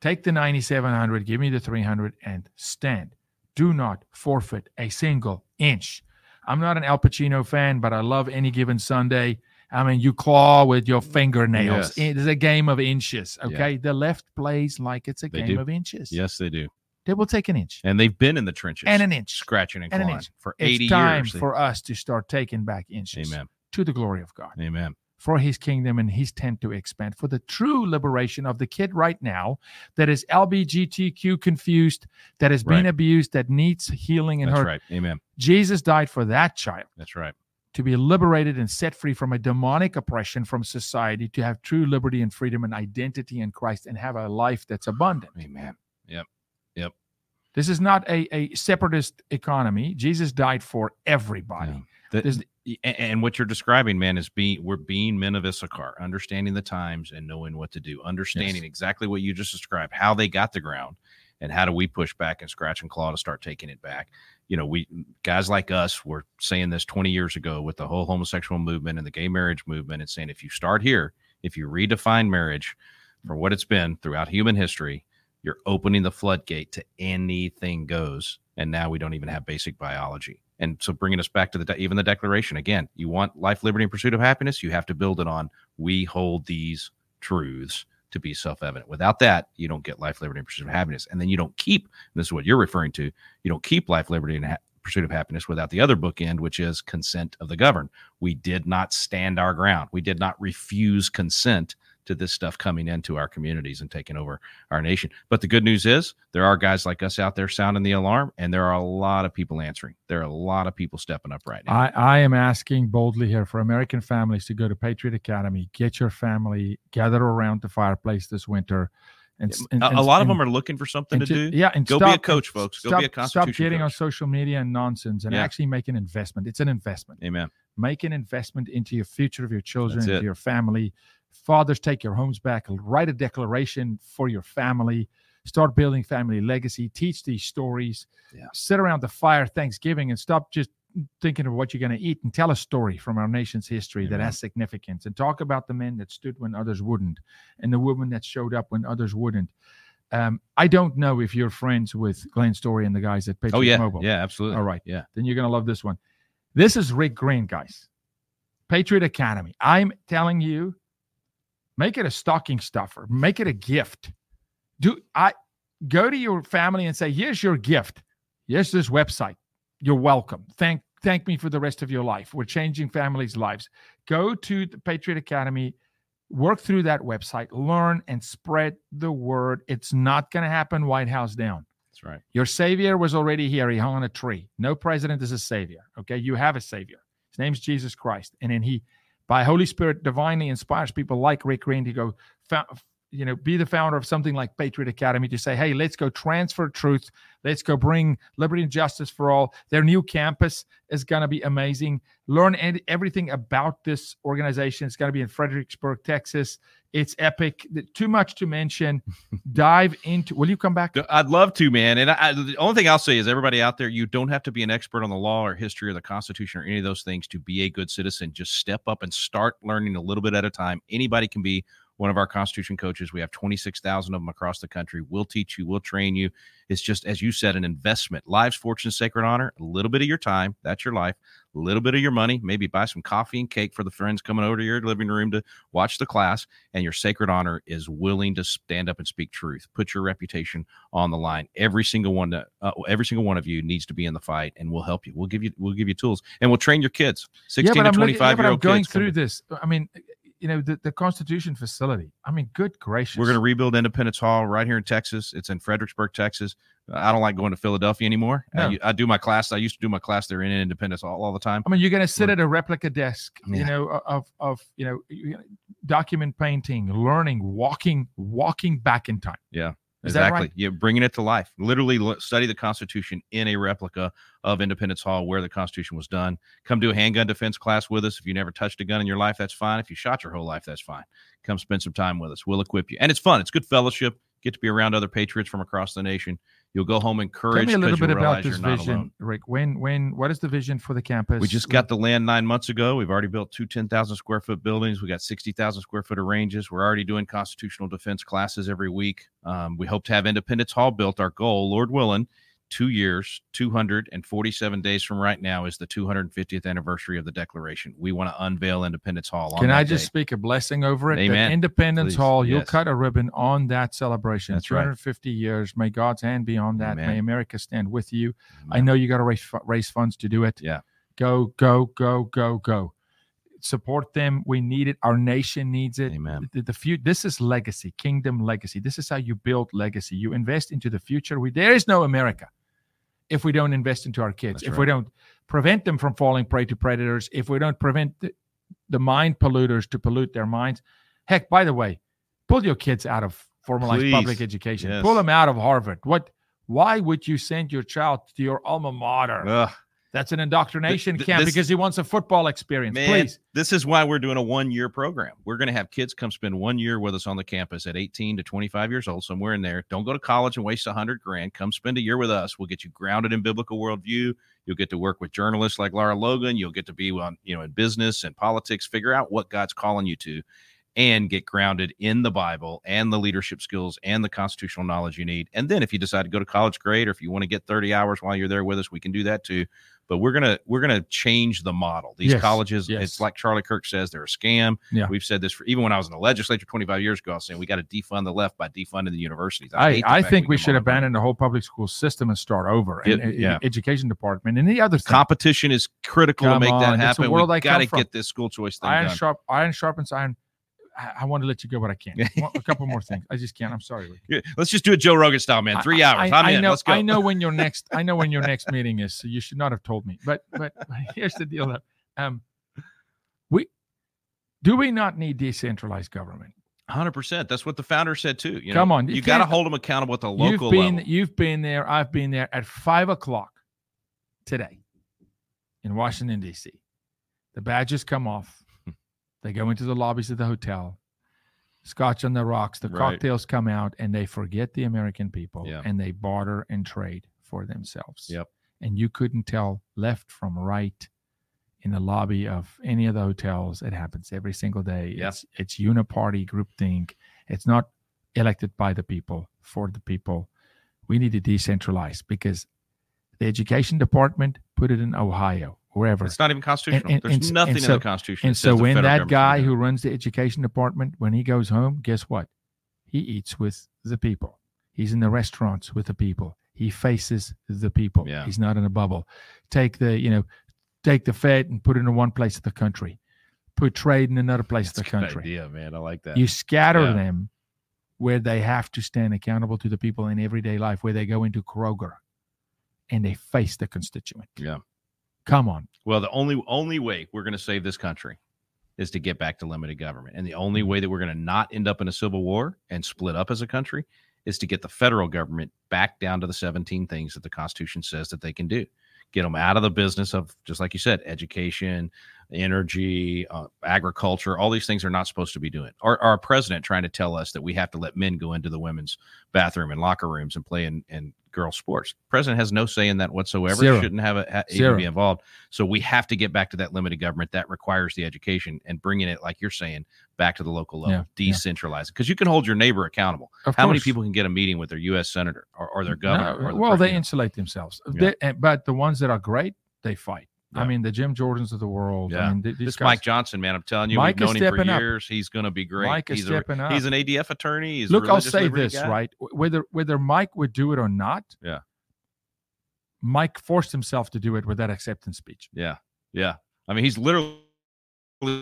Take the 9,700, give me the 300, and stand. Do not forfeit a single inch. I'm not an Al Pacino fan, but I love any given Sunday. I mean, you claw with your fingernails. Yes. It is a game of inches. Okay. The left plays like it's a They game do. of inches. Yes, they do. They will take an inch And they've been in the trenches and an inch. scratching and and an clawing inch. for 80 It's time years. for us to start taking back inches Amen. to the glory of God. Amen. For his kingdom and his tent to expand, for the true liberation of the kid right now that is LBGTQ confused, that has been abused, that needs healing in That's her. right. Amen. Jesus died for that child That's right. to be liberated and set free from a demonic oppression from society, to have true liberty and freedom and identity in Christ and have a life that's abundant. Amen. Yep. Yep. This is not a, a separatist economy. Jesus died for everybody. Yeah. The- There's- the- a- and what you're describing, man, is being we're being men of Issachar, understanding the times and knowing what to do, understanding exactly what you just described, how they got the ground, and how do we push back and scratch and claw to start taking it back. You know, we guys like us were saying this 20 years ago with the whole homosexual movement and the gay marriage movement, and saying if you start here, if you redefine marriage for what it's been throughout human history, you're opening the floodgate to anything goes. And now we don't even have basic biology. And so bringing us back to the even the declaration again, you want life, liberty, and pursuit of happiness. You have to build it on we hold these truths to be self-evident. Without that, you don't get life, liberty, and pursuit of happiness. And then you don't keep. This is what you're referring to. You don't keep life, liberty, and ha- pursuit of happiness without the other bookend, which is consent of the governed. We did not stand our ground. We did not refuse consent to this stuff coming into our communities and taking over our nation. But the good news is there are guys like us out there sounding the alarm, and there are a lot of people answering. There are a lot of people stepping up right now. I, I am asking boldly here for American families to go to Patriot Academy, get your family, gather around the fireplace this winter. And, and- a, and- a lot of them are looking for something to ju- do. Yeah, and Go be a stop- coach, folks. Go stop, be a Stop Constitution getting on social media and nonsense and Yeah. actually make an investment. It's an investment. Amen. Make an investment into your future of your children, into your family. Fathers, take your homes back. Write a declaration for your family. Start building family legacy. Teach these stories. Yeah. Sit around the fire Thanksgiving and stop just thinking of what you're going to eat and tell a story from our nation's history that has significance and talk about the men that stood when others wouldn't and the women that showed up when others wouldn't. Um, I don't know if you're friends with Glenn Story and the guys at Patriot Oh yeah, Mobile. yeah, absolutely. All right. Yeah. Then you're going to love this one. This is Rick Green, guys. Patriot Academy. I'm telling you, make it a stocking stuffer. Make it a gift. Do I go to your family and say, "Here's your gift. Here's this website. You're welcome. Thank thank me for the rest of your life. We're changing families' lives." Go to the Patriot Academy. Work through that website, learn and spread the word. It's not going to happen White House down. That's right. Your savior was already here. He hung on a tree. No president is a savior. Okay. You have a savior. His name's Jesus Christ. And then he, by Holy Spirit, divinely inspires people like Rick Green to go, you know, be the founder of something like Patriot Academy to say, hey, let's go transfer truth. Let's go bring liberty and justice for all. Their new campus is going to be amazing. Learn everything about this organization. It's going to be in Fredericksburg, Texas. It's epic. Too much to mention. Dive into. Will you come back? I'd love to, man. And I, the only thing I'll say is, everybody out there, you don't have to be an expert on the law or history or the Constitution or any of those things to be a good citizen. Just step up and start learning a little bit at a time. Anybody can be one of our Constitution coaches. We have 26,000 of them across the country. We'll teach you, we'll train you. It's just, as you said, an investment. Lives, fortune, sacred honor, a little bit of your time. That's your life. A little bit of your money. Maybe buy some coffee and cake for the friends coming over to your living room to watch the class. And your sacred honor is willing to stand up and speak truth. Put your reputation on the line. Every single one, uh, every single one of you needs to be in the fight, and we'll help you. We'll give you, we'll give you tools, and we'll train your kids. Sixteen yeah, to I'm, looking- yeah, year I'm old going kids. through this. I mean, you know, the, the Constitution facility. I mean, good gracious. We're going to rebuild Independence Hall right here in Texas. It's in Fredericksburg, Texas. I don't like going to Philadelphia anymore. I No. u- I, do my class. I used to do my class there in Independence Hall all the time. I mean, you're going to sit at a replica desk, you know, of of you know, document painting, learning, walking, walking back in time. Yeah, Is exactly. right? You're bringing it to life. Literally study the Constitution in a replica of Independence Hall where the Constitution was done. Come do a handgun defense class with us. If you never touched a gun in your life, that's fine. If you shot your whole life, that's fine. Come spend some time with us. We'll equip you. And it's fun. It's good fellowship. Get to be around other patriots from across the nation. You'll go home Tell encouraged me a little bit about this vision, alone. Rick. When when what is the vision for the campus? We just got the land nine months ago. We've already built two 10,000 square foot buildings. We got 60,000 square foot of ranges. We're already doing constitutional defense classes every week. Um, we hope to have Independence Hall built. Our goal, Lord willing, two years, 247 days from right now is the 250th anniversary of the Declaration. We want to unveil Independence Hall. On Can I just day. speak a blessing over it? That Amen. Independence Please. Hall, you'll Yes. cut a ribbon on that celebration. That's right. 250 years. May God's hand be on that. Amen. May America stand with you. I know you got to raise raise funds to do it. Yeah. Go, go, go, go, go. support them. We need it. Our nation needs it. Amen. The, the few, this is legacy, kingdom legacy. This is how you build legacy. You invest into the future. We, there is no America if we don't invest into our kids. That's if right. we don't prevent them from falling prey to predators. If we don't prevent the, the mind polluters to pollute their minds. Heck, by the way, pull your kids out of formalized Please. public education. Yes. Pull them out of Harvard. What? Why would you send your child to your alma mater? Ugh. That's an indoctrination th- camp this- because he wants a football experience. Man, Please. this is why we're doing a one year program. We're going to have kids come spend one year with us on the campus at 18 to 25 years old, somewhere in there. Don't go to college and waste a hundred grand. Come spend a year with us. We'll get you grounded in biblical worldview. You'll get to work with journalists like Lara Logan. You'll get to be on, you know, in business and politics, figure out what God's calling you to and get grounded in the Bible and the leadership skills and the constitutional knowledge you need. And then if you decide to go to college, great. Or if you want to get 30 hours while you're there with us, we can do that too. But we're gonna we're gonna change the model. These Yes, colleges, yes. it's like Charlie Kirk says, they're a scam. Yeah. We've said this for even when I was in the legislature 25 years ago. I was saying we got to defund the left by defunding the universities. I, the I think we should abandon the whole public school system and start over. And, yeah. education department and the other thing. competition is critical Come to make on, that happen. world I We got to get this school choice thing iron done. sharp iron sharpens iron. I, I want to let you go, but I can't. A couple more things. I just can't. I'm sorry. Rick. Let's just do it Joe Rogan style, man. Three I- hours. I, I'm I in. know. Let's go. I know when your next. I know when your next meeting is. So you should not have told me. But but here's the deal. Though. Um, we do we not need decentralized government? Hundred percent. That's what the founder said too. You Come know, on, you you got to hold them accountable at the You've local been level. you've been there. I've been there at five o'clock today in Washington D.C. The badges come off. They go into the lobbies of the hotel. Scotch on the rocks. The Right. cocktails come out, and they forget the American people, Yeah. and they barter and trade for themselves. Yep. And you couldn't tell left from right in the lobby of any of the hotels. It happens every single day. Yep. It's it's uniparty groupthink. It's not elected by the people for the people. We need to decentralize because the education department put it in Ohio, wherever. It's not even constitutional. and- There's and- nothing and so- in the Constitution. And so when that guy who runs the education department, when he goes home, guess what? He eats with the people. He's in the restaurants with the people. He faces the people. Yeah. He's not in a bubble. Take the, you know, take the Fed and put it in one place of the country. Put trade in another place That's of the good country. idea, man. I like that. You scatter Yeah. them where they have to stand accountable to the people in everyday life, where they go into Kroger and they face the constituent. Yeah. Come on. Well, the only only way we're going to save this country is to get back to limited government, and the Mm-hmm. only way that we're going to not end up in a civil war and split up as a country is to get the federal government back down to the 17 things that the Constitution says that they can do. Get them out of the business of just like you said, education, energy, uh, agriculture. All these things are not supposed to be doing. Our, our president trying to tell us that we have to let men go into the women's bathroom and locker rooms and play in, in girl sports. President has no say in that whatsoever. Zero. Shouldn't have a ha, even be involved. So we have to get back to that limited government. That requires the education and bringing it, like you're saying, back to the local level, Yeah, yeah. decentralize it. Because you can hold your neighbor accountable. Of How many people can get a meeting with their U.S. senator or, or their No, governor? or the well, they insulate themselves. Yeah. They- eh, but the ones that are great, they fight. I mean, the Jim Jordans of the world. Yeah. I mean, th- This guys, Mike Johnson, man, I'm telling you, Mike we've is known him for stepping up. years. He's going to be great. Mike is he's stepping a, up. He's an ADF attorney. He's a Look, I'll say this, guy. right? Whether whether Mike would do it or not, Yeah. Mike forced himself to do it with that acceptance speech. Yeah, yeah. I mean, he's literally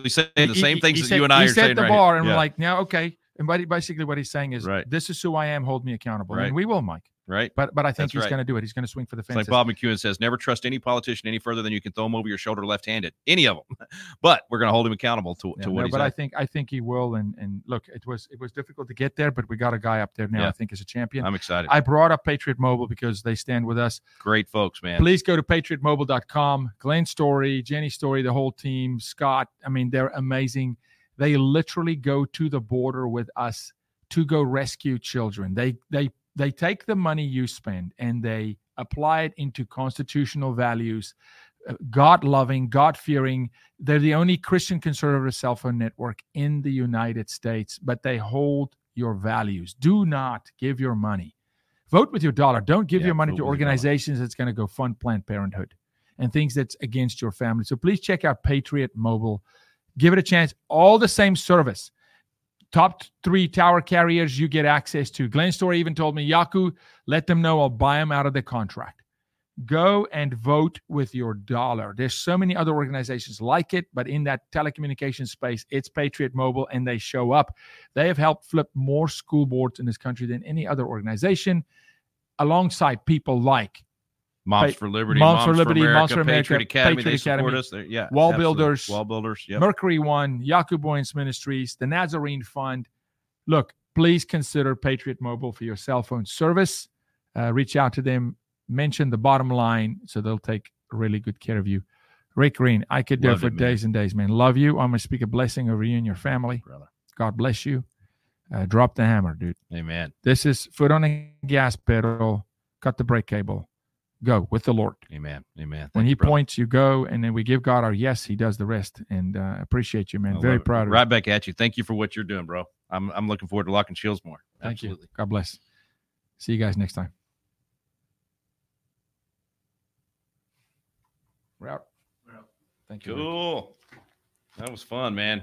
saying the same he- things he that set- you and I are saying. he set the bar, and yeah. we're like, now, okay. And ba- basically, what he's saying is, Right. this is who I am. Hold me accountable, Right. and we will, Mike. Right? But but I think That's he's right. going to do it. He's going to swing for the It's like. Bob McEwen says, never trust any politician any further than you can throw him over your shoulder left-handed, any of them. but we're going to hold him accountable to, Yeah, to no, what he's but I think I think he will. And and look, it was it was difficult to get there, but we got a guy up there now. Yeah. I think is a champion. I'm excited. I brought up Patriot Mobile because they stand with us. Great folks, man. Please go to patriotmobile.com. Glenn Story, Jenny Story, the whole team, Scott. I mean, they're amazing. They literally go to the border with us to go rescue children. They they they take the money you spend and they apply it into constitutional values, uh, God loving, God fearing. They're the only Christian conservative cell phone network in the United States, but they hold your values. Do not give your money. Vote with your dollar. Don't give Yeah, your money to dollar. organizations that's going to go fund Planned Parenthood and things that's against your family. So please check out Patriot Mobile. Give it a chance. All the same service. Top three tower carriers you get access to. Glenn Story even told me, Jaco, let them know I'll buy them out of the contract. Go and vote with your dollar. There's so many other organizations like it, but in that telecommunications space, it's Patriot Mobile and they show up. They have helped flip more school boards in this country than any other organization, alongside people like Moms for Liberty, Moms for Liberty, America, Moms for America, Patriot Academy. Patriot they support Academy, us. They're- yeah, Wall absolutely. Builders, WallBuilders. Yep. Mercury One, Jaco Booyens Ministries, the Nazarene Fund. Look, please consider Patriot Mobile for your cell phone service. Uh, reach out to them, mention the bottom line, so they'll take really good care of you. Rick Green, I could do it for it, days and days, man. Love you. I'm going to speak a blessing over you and your family. brother. God bless you. Uh, drop the hammer, dude. Amen. This is foot on the gas pedal, cut the brake cable, go with the Lord. Amen. Amen. When He you, points, you go, and then we give God our yes. He does the rest. And uh, appreciate you, man. I Very proud of you. Right back at you. Thank you for what you're doing, bro. I'm I'm looking forward to locking shields more. Thank Absolutely. you. God bless. See you guys next time. We're out. We're out. Thank you. Rick. Cool. That was fun, man.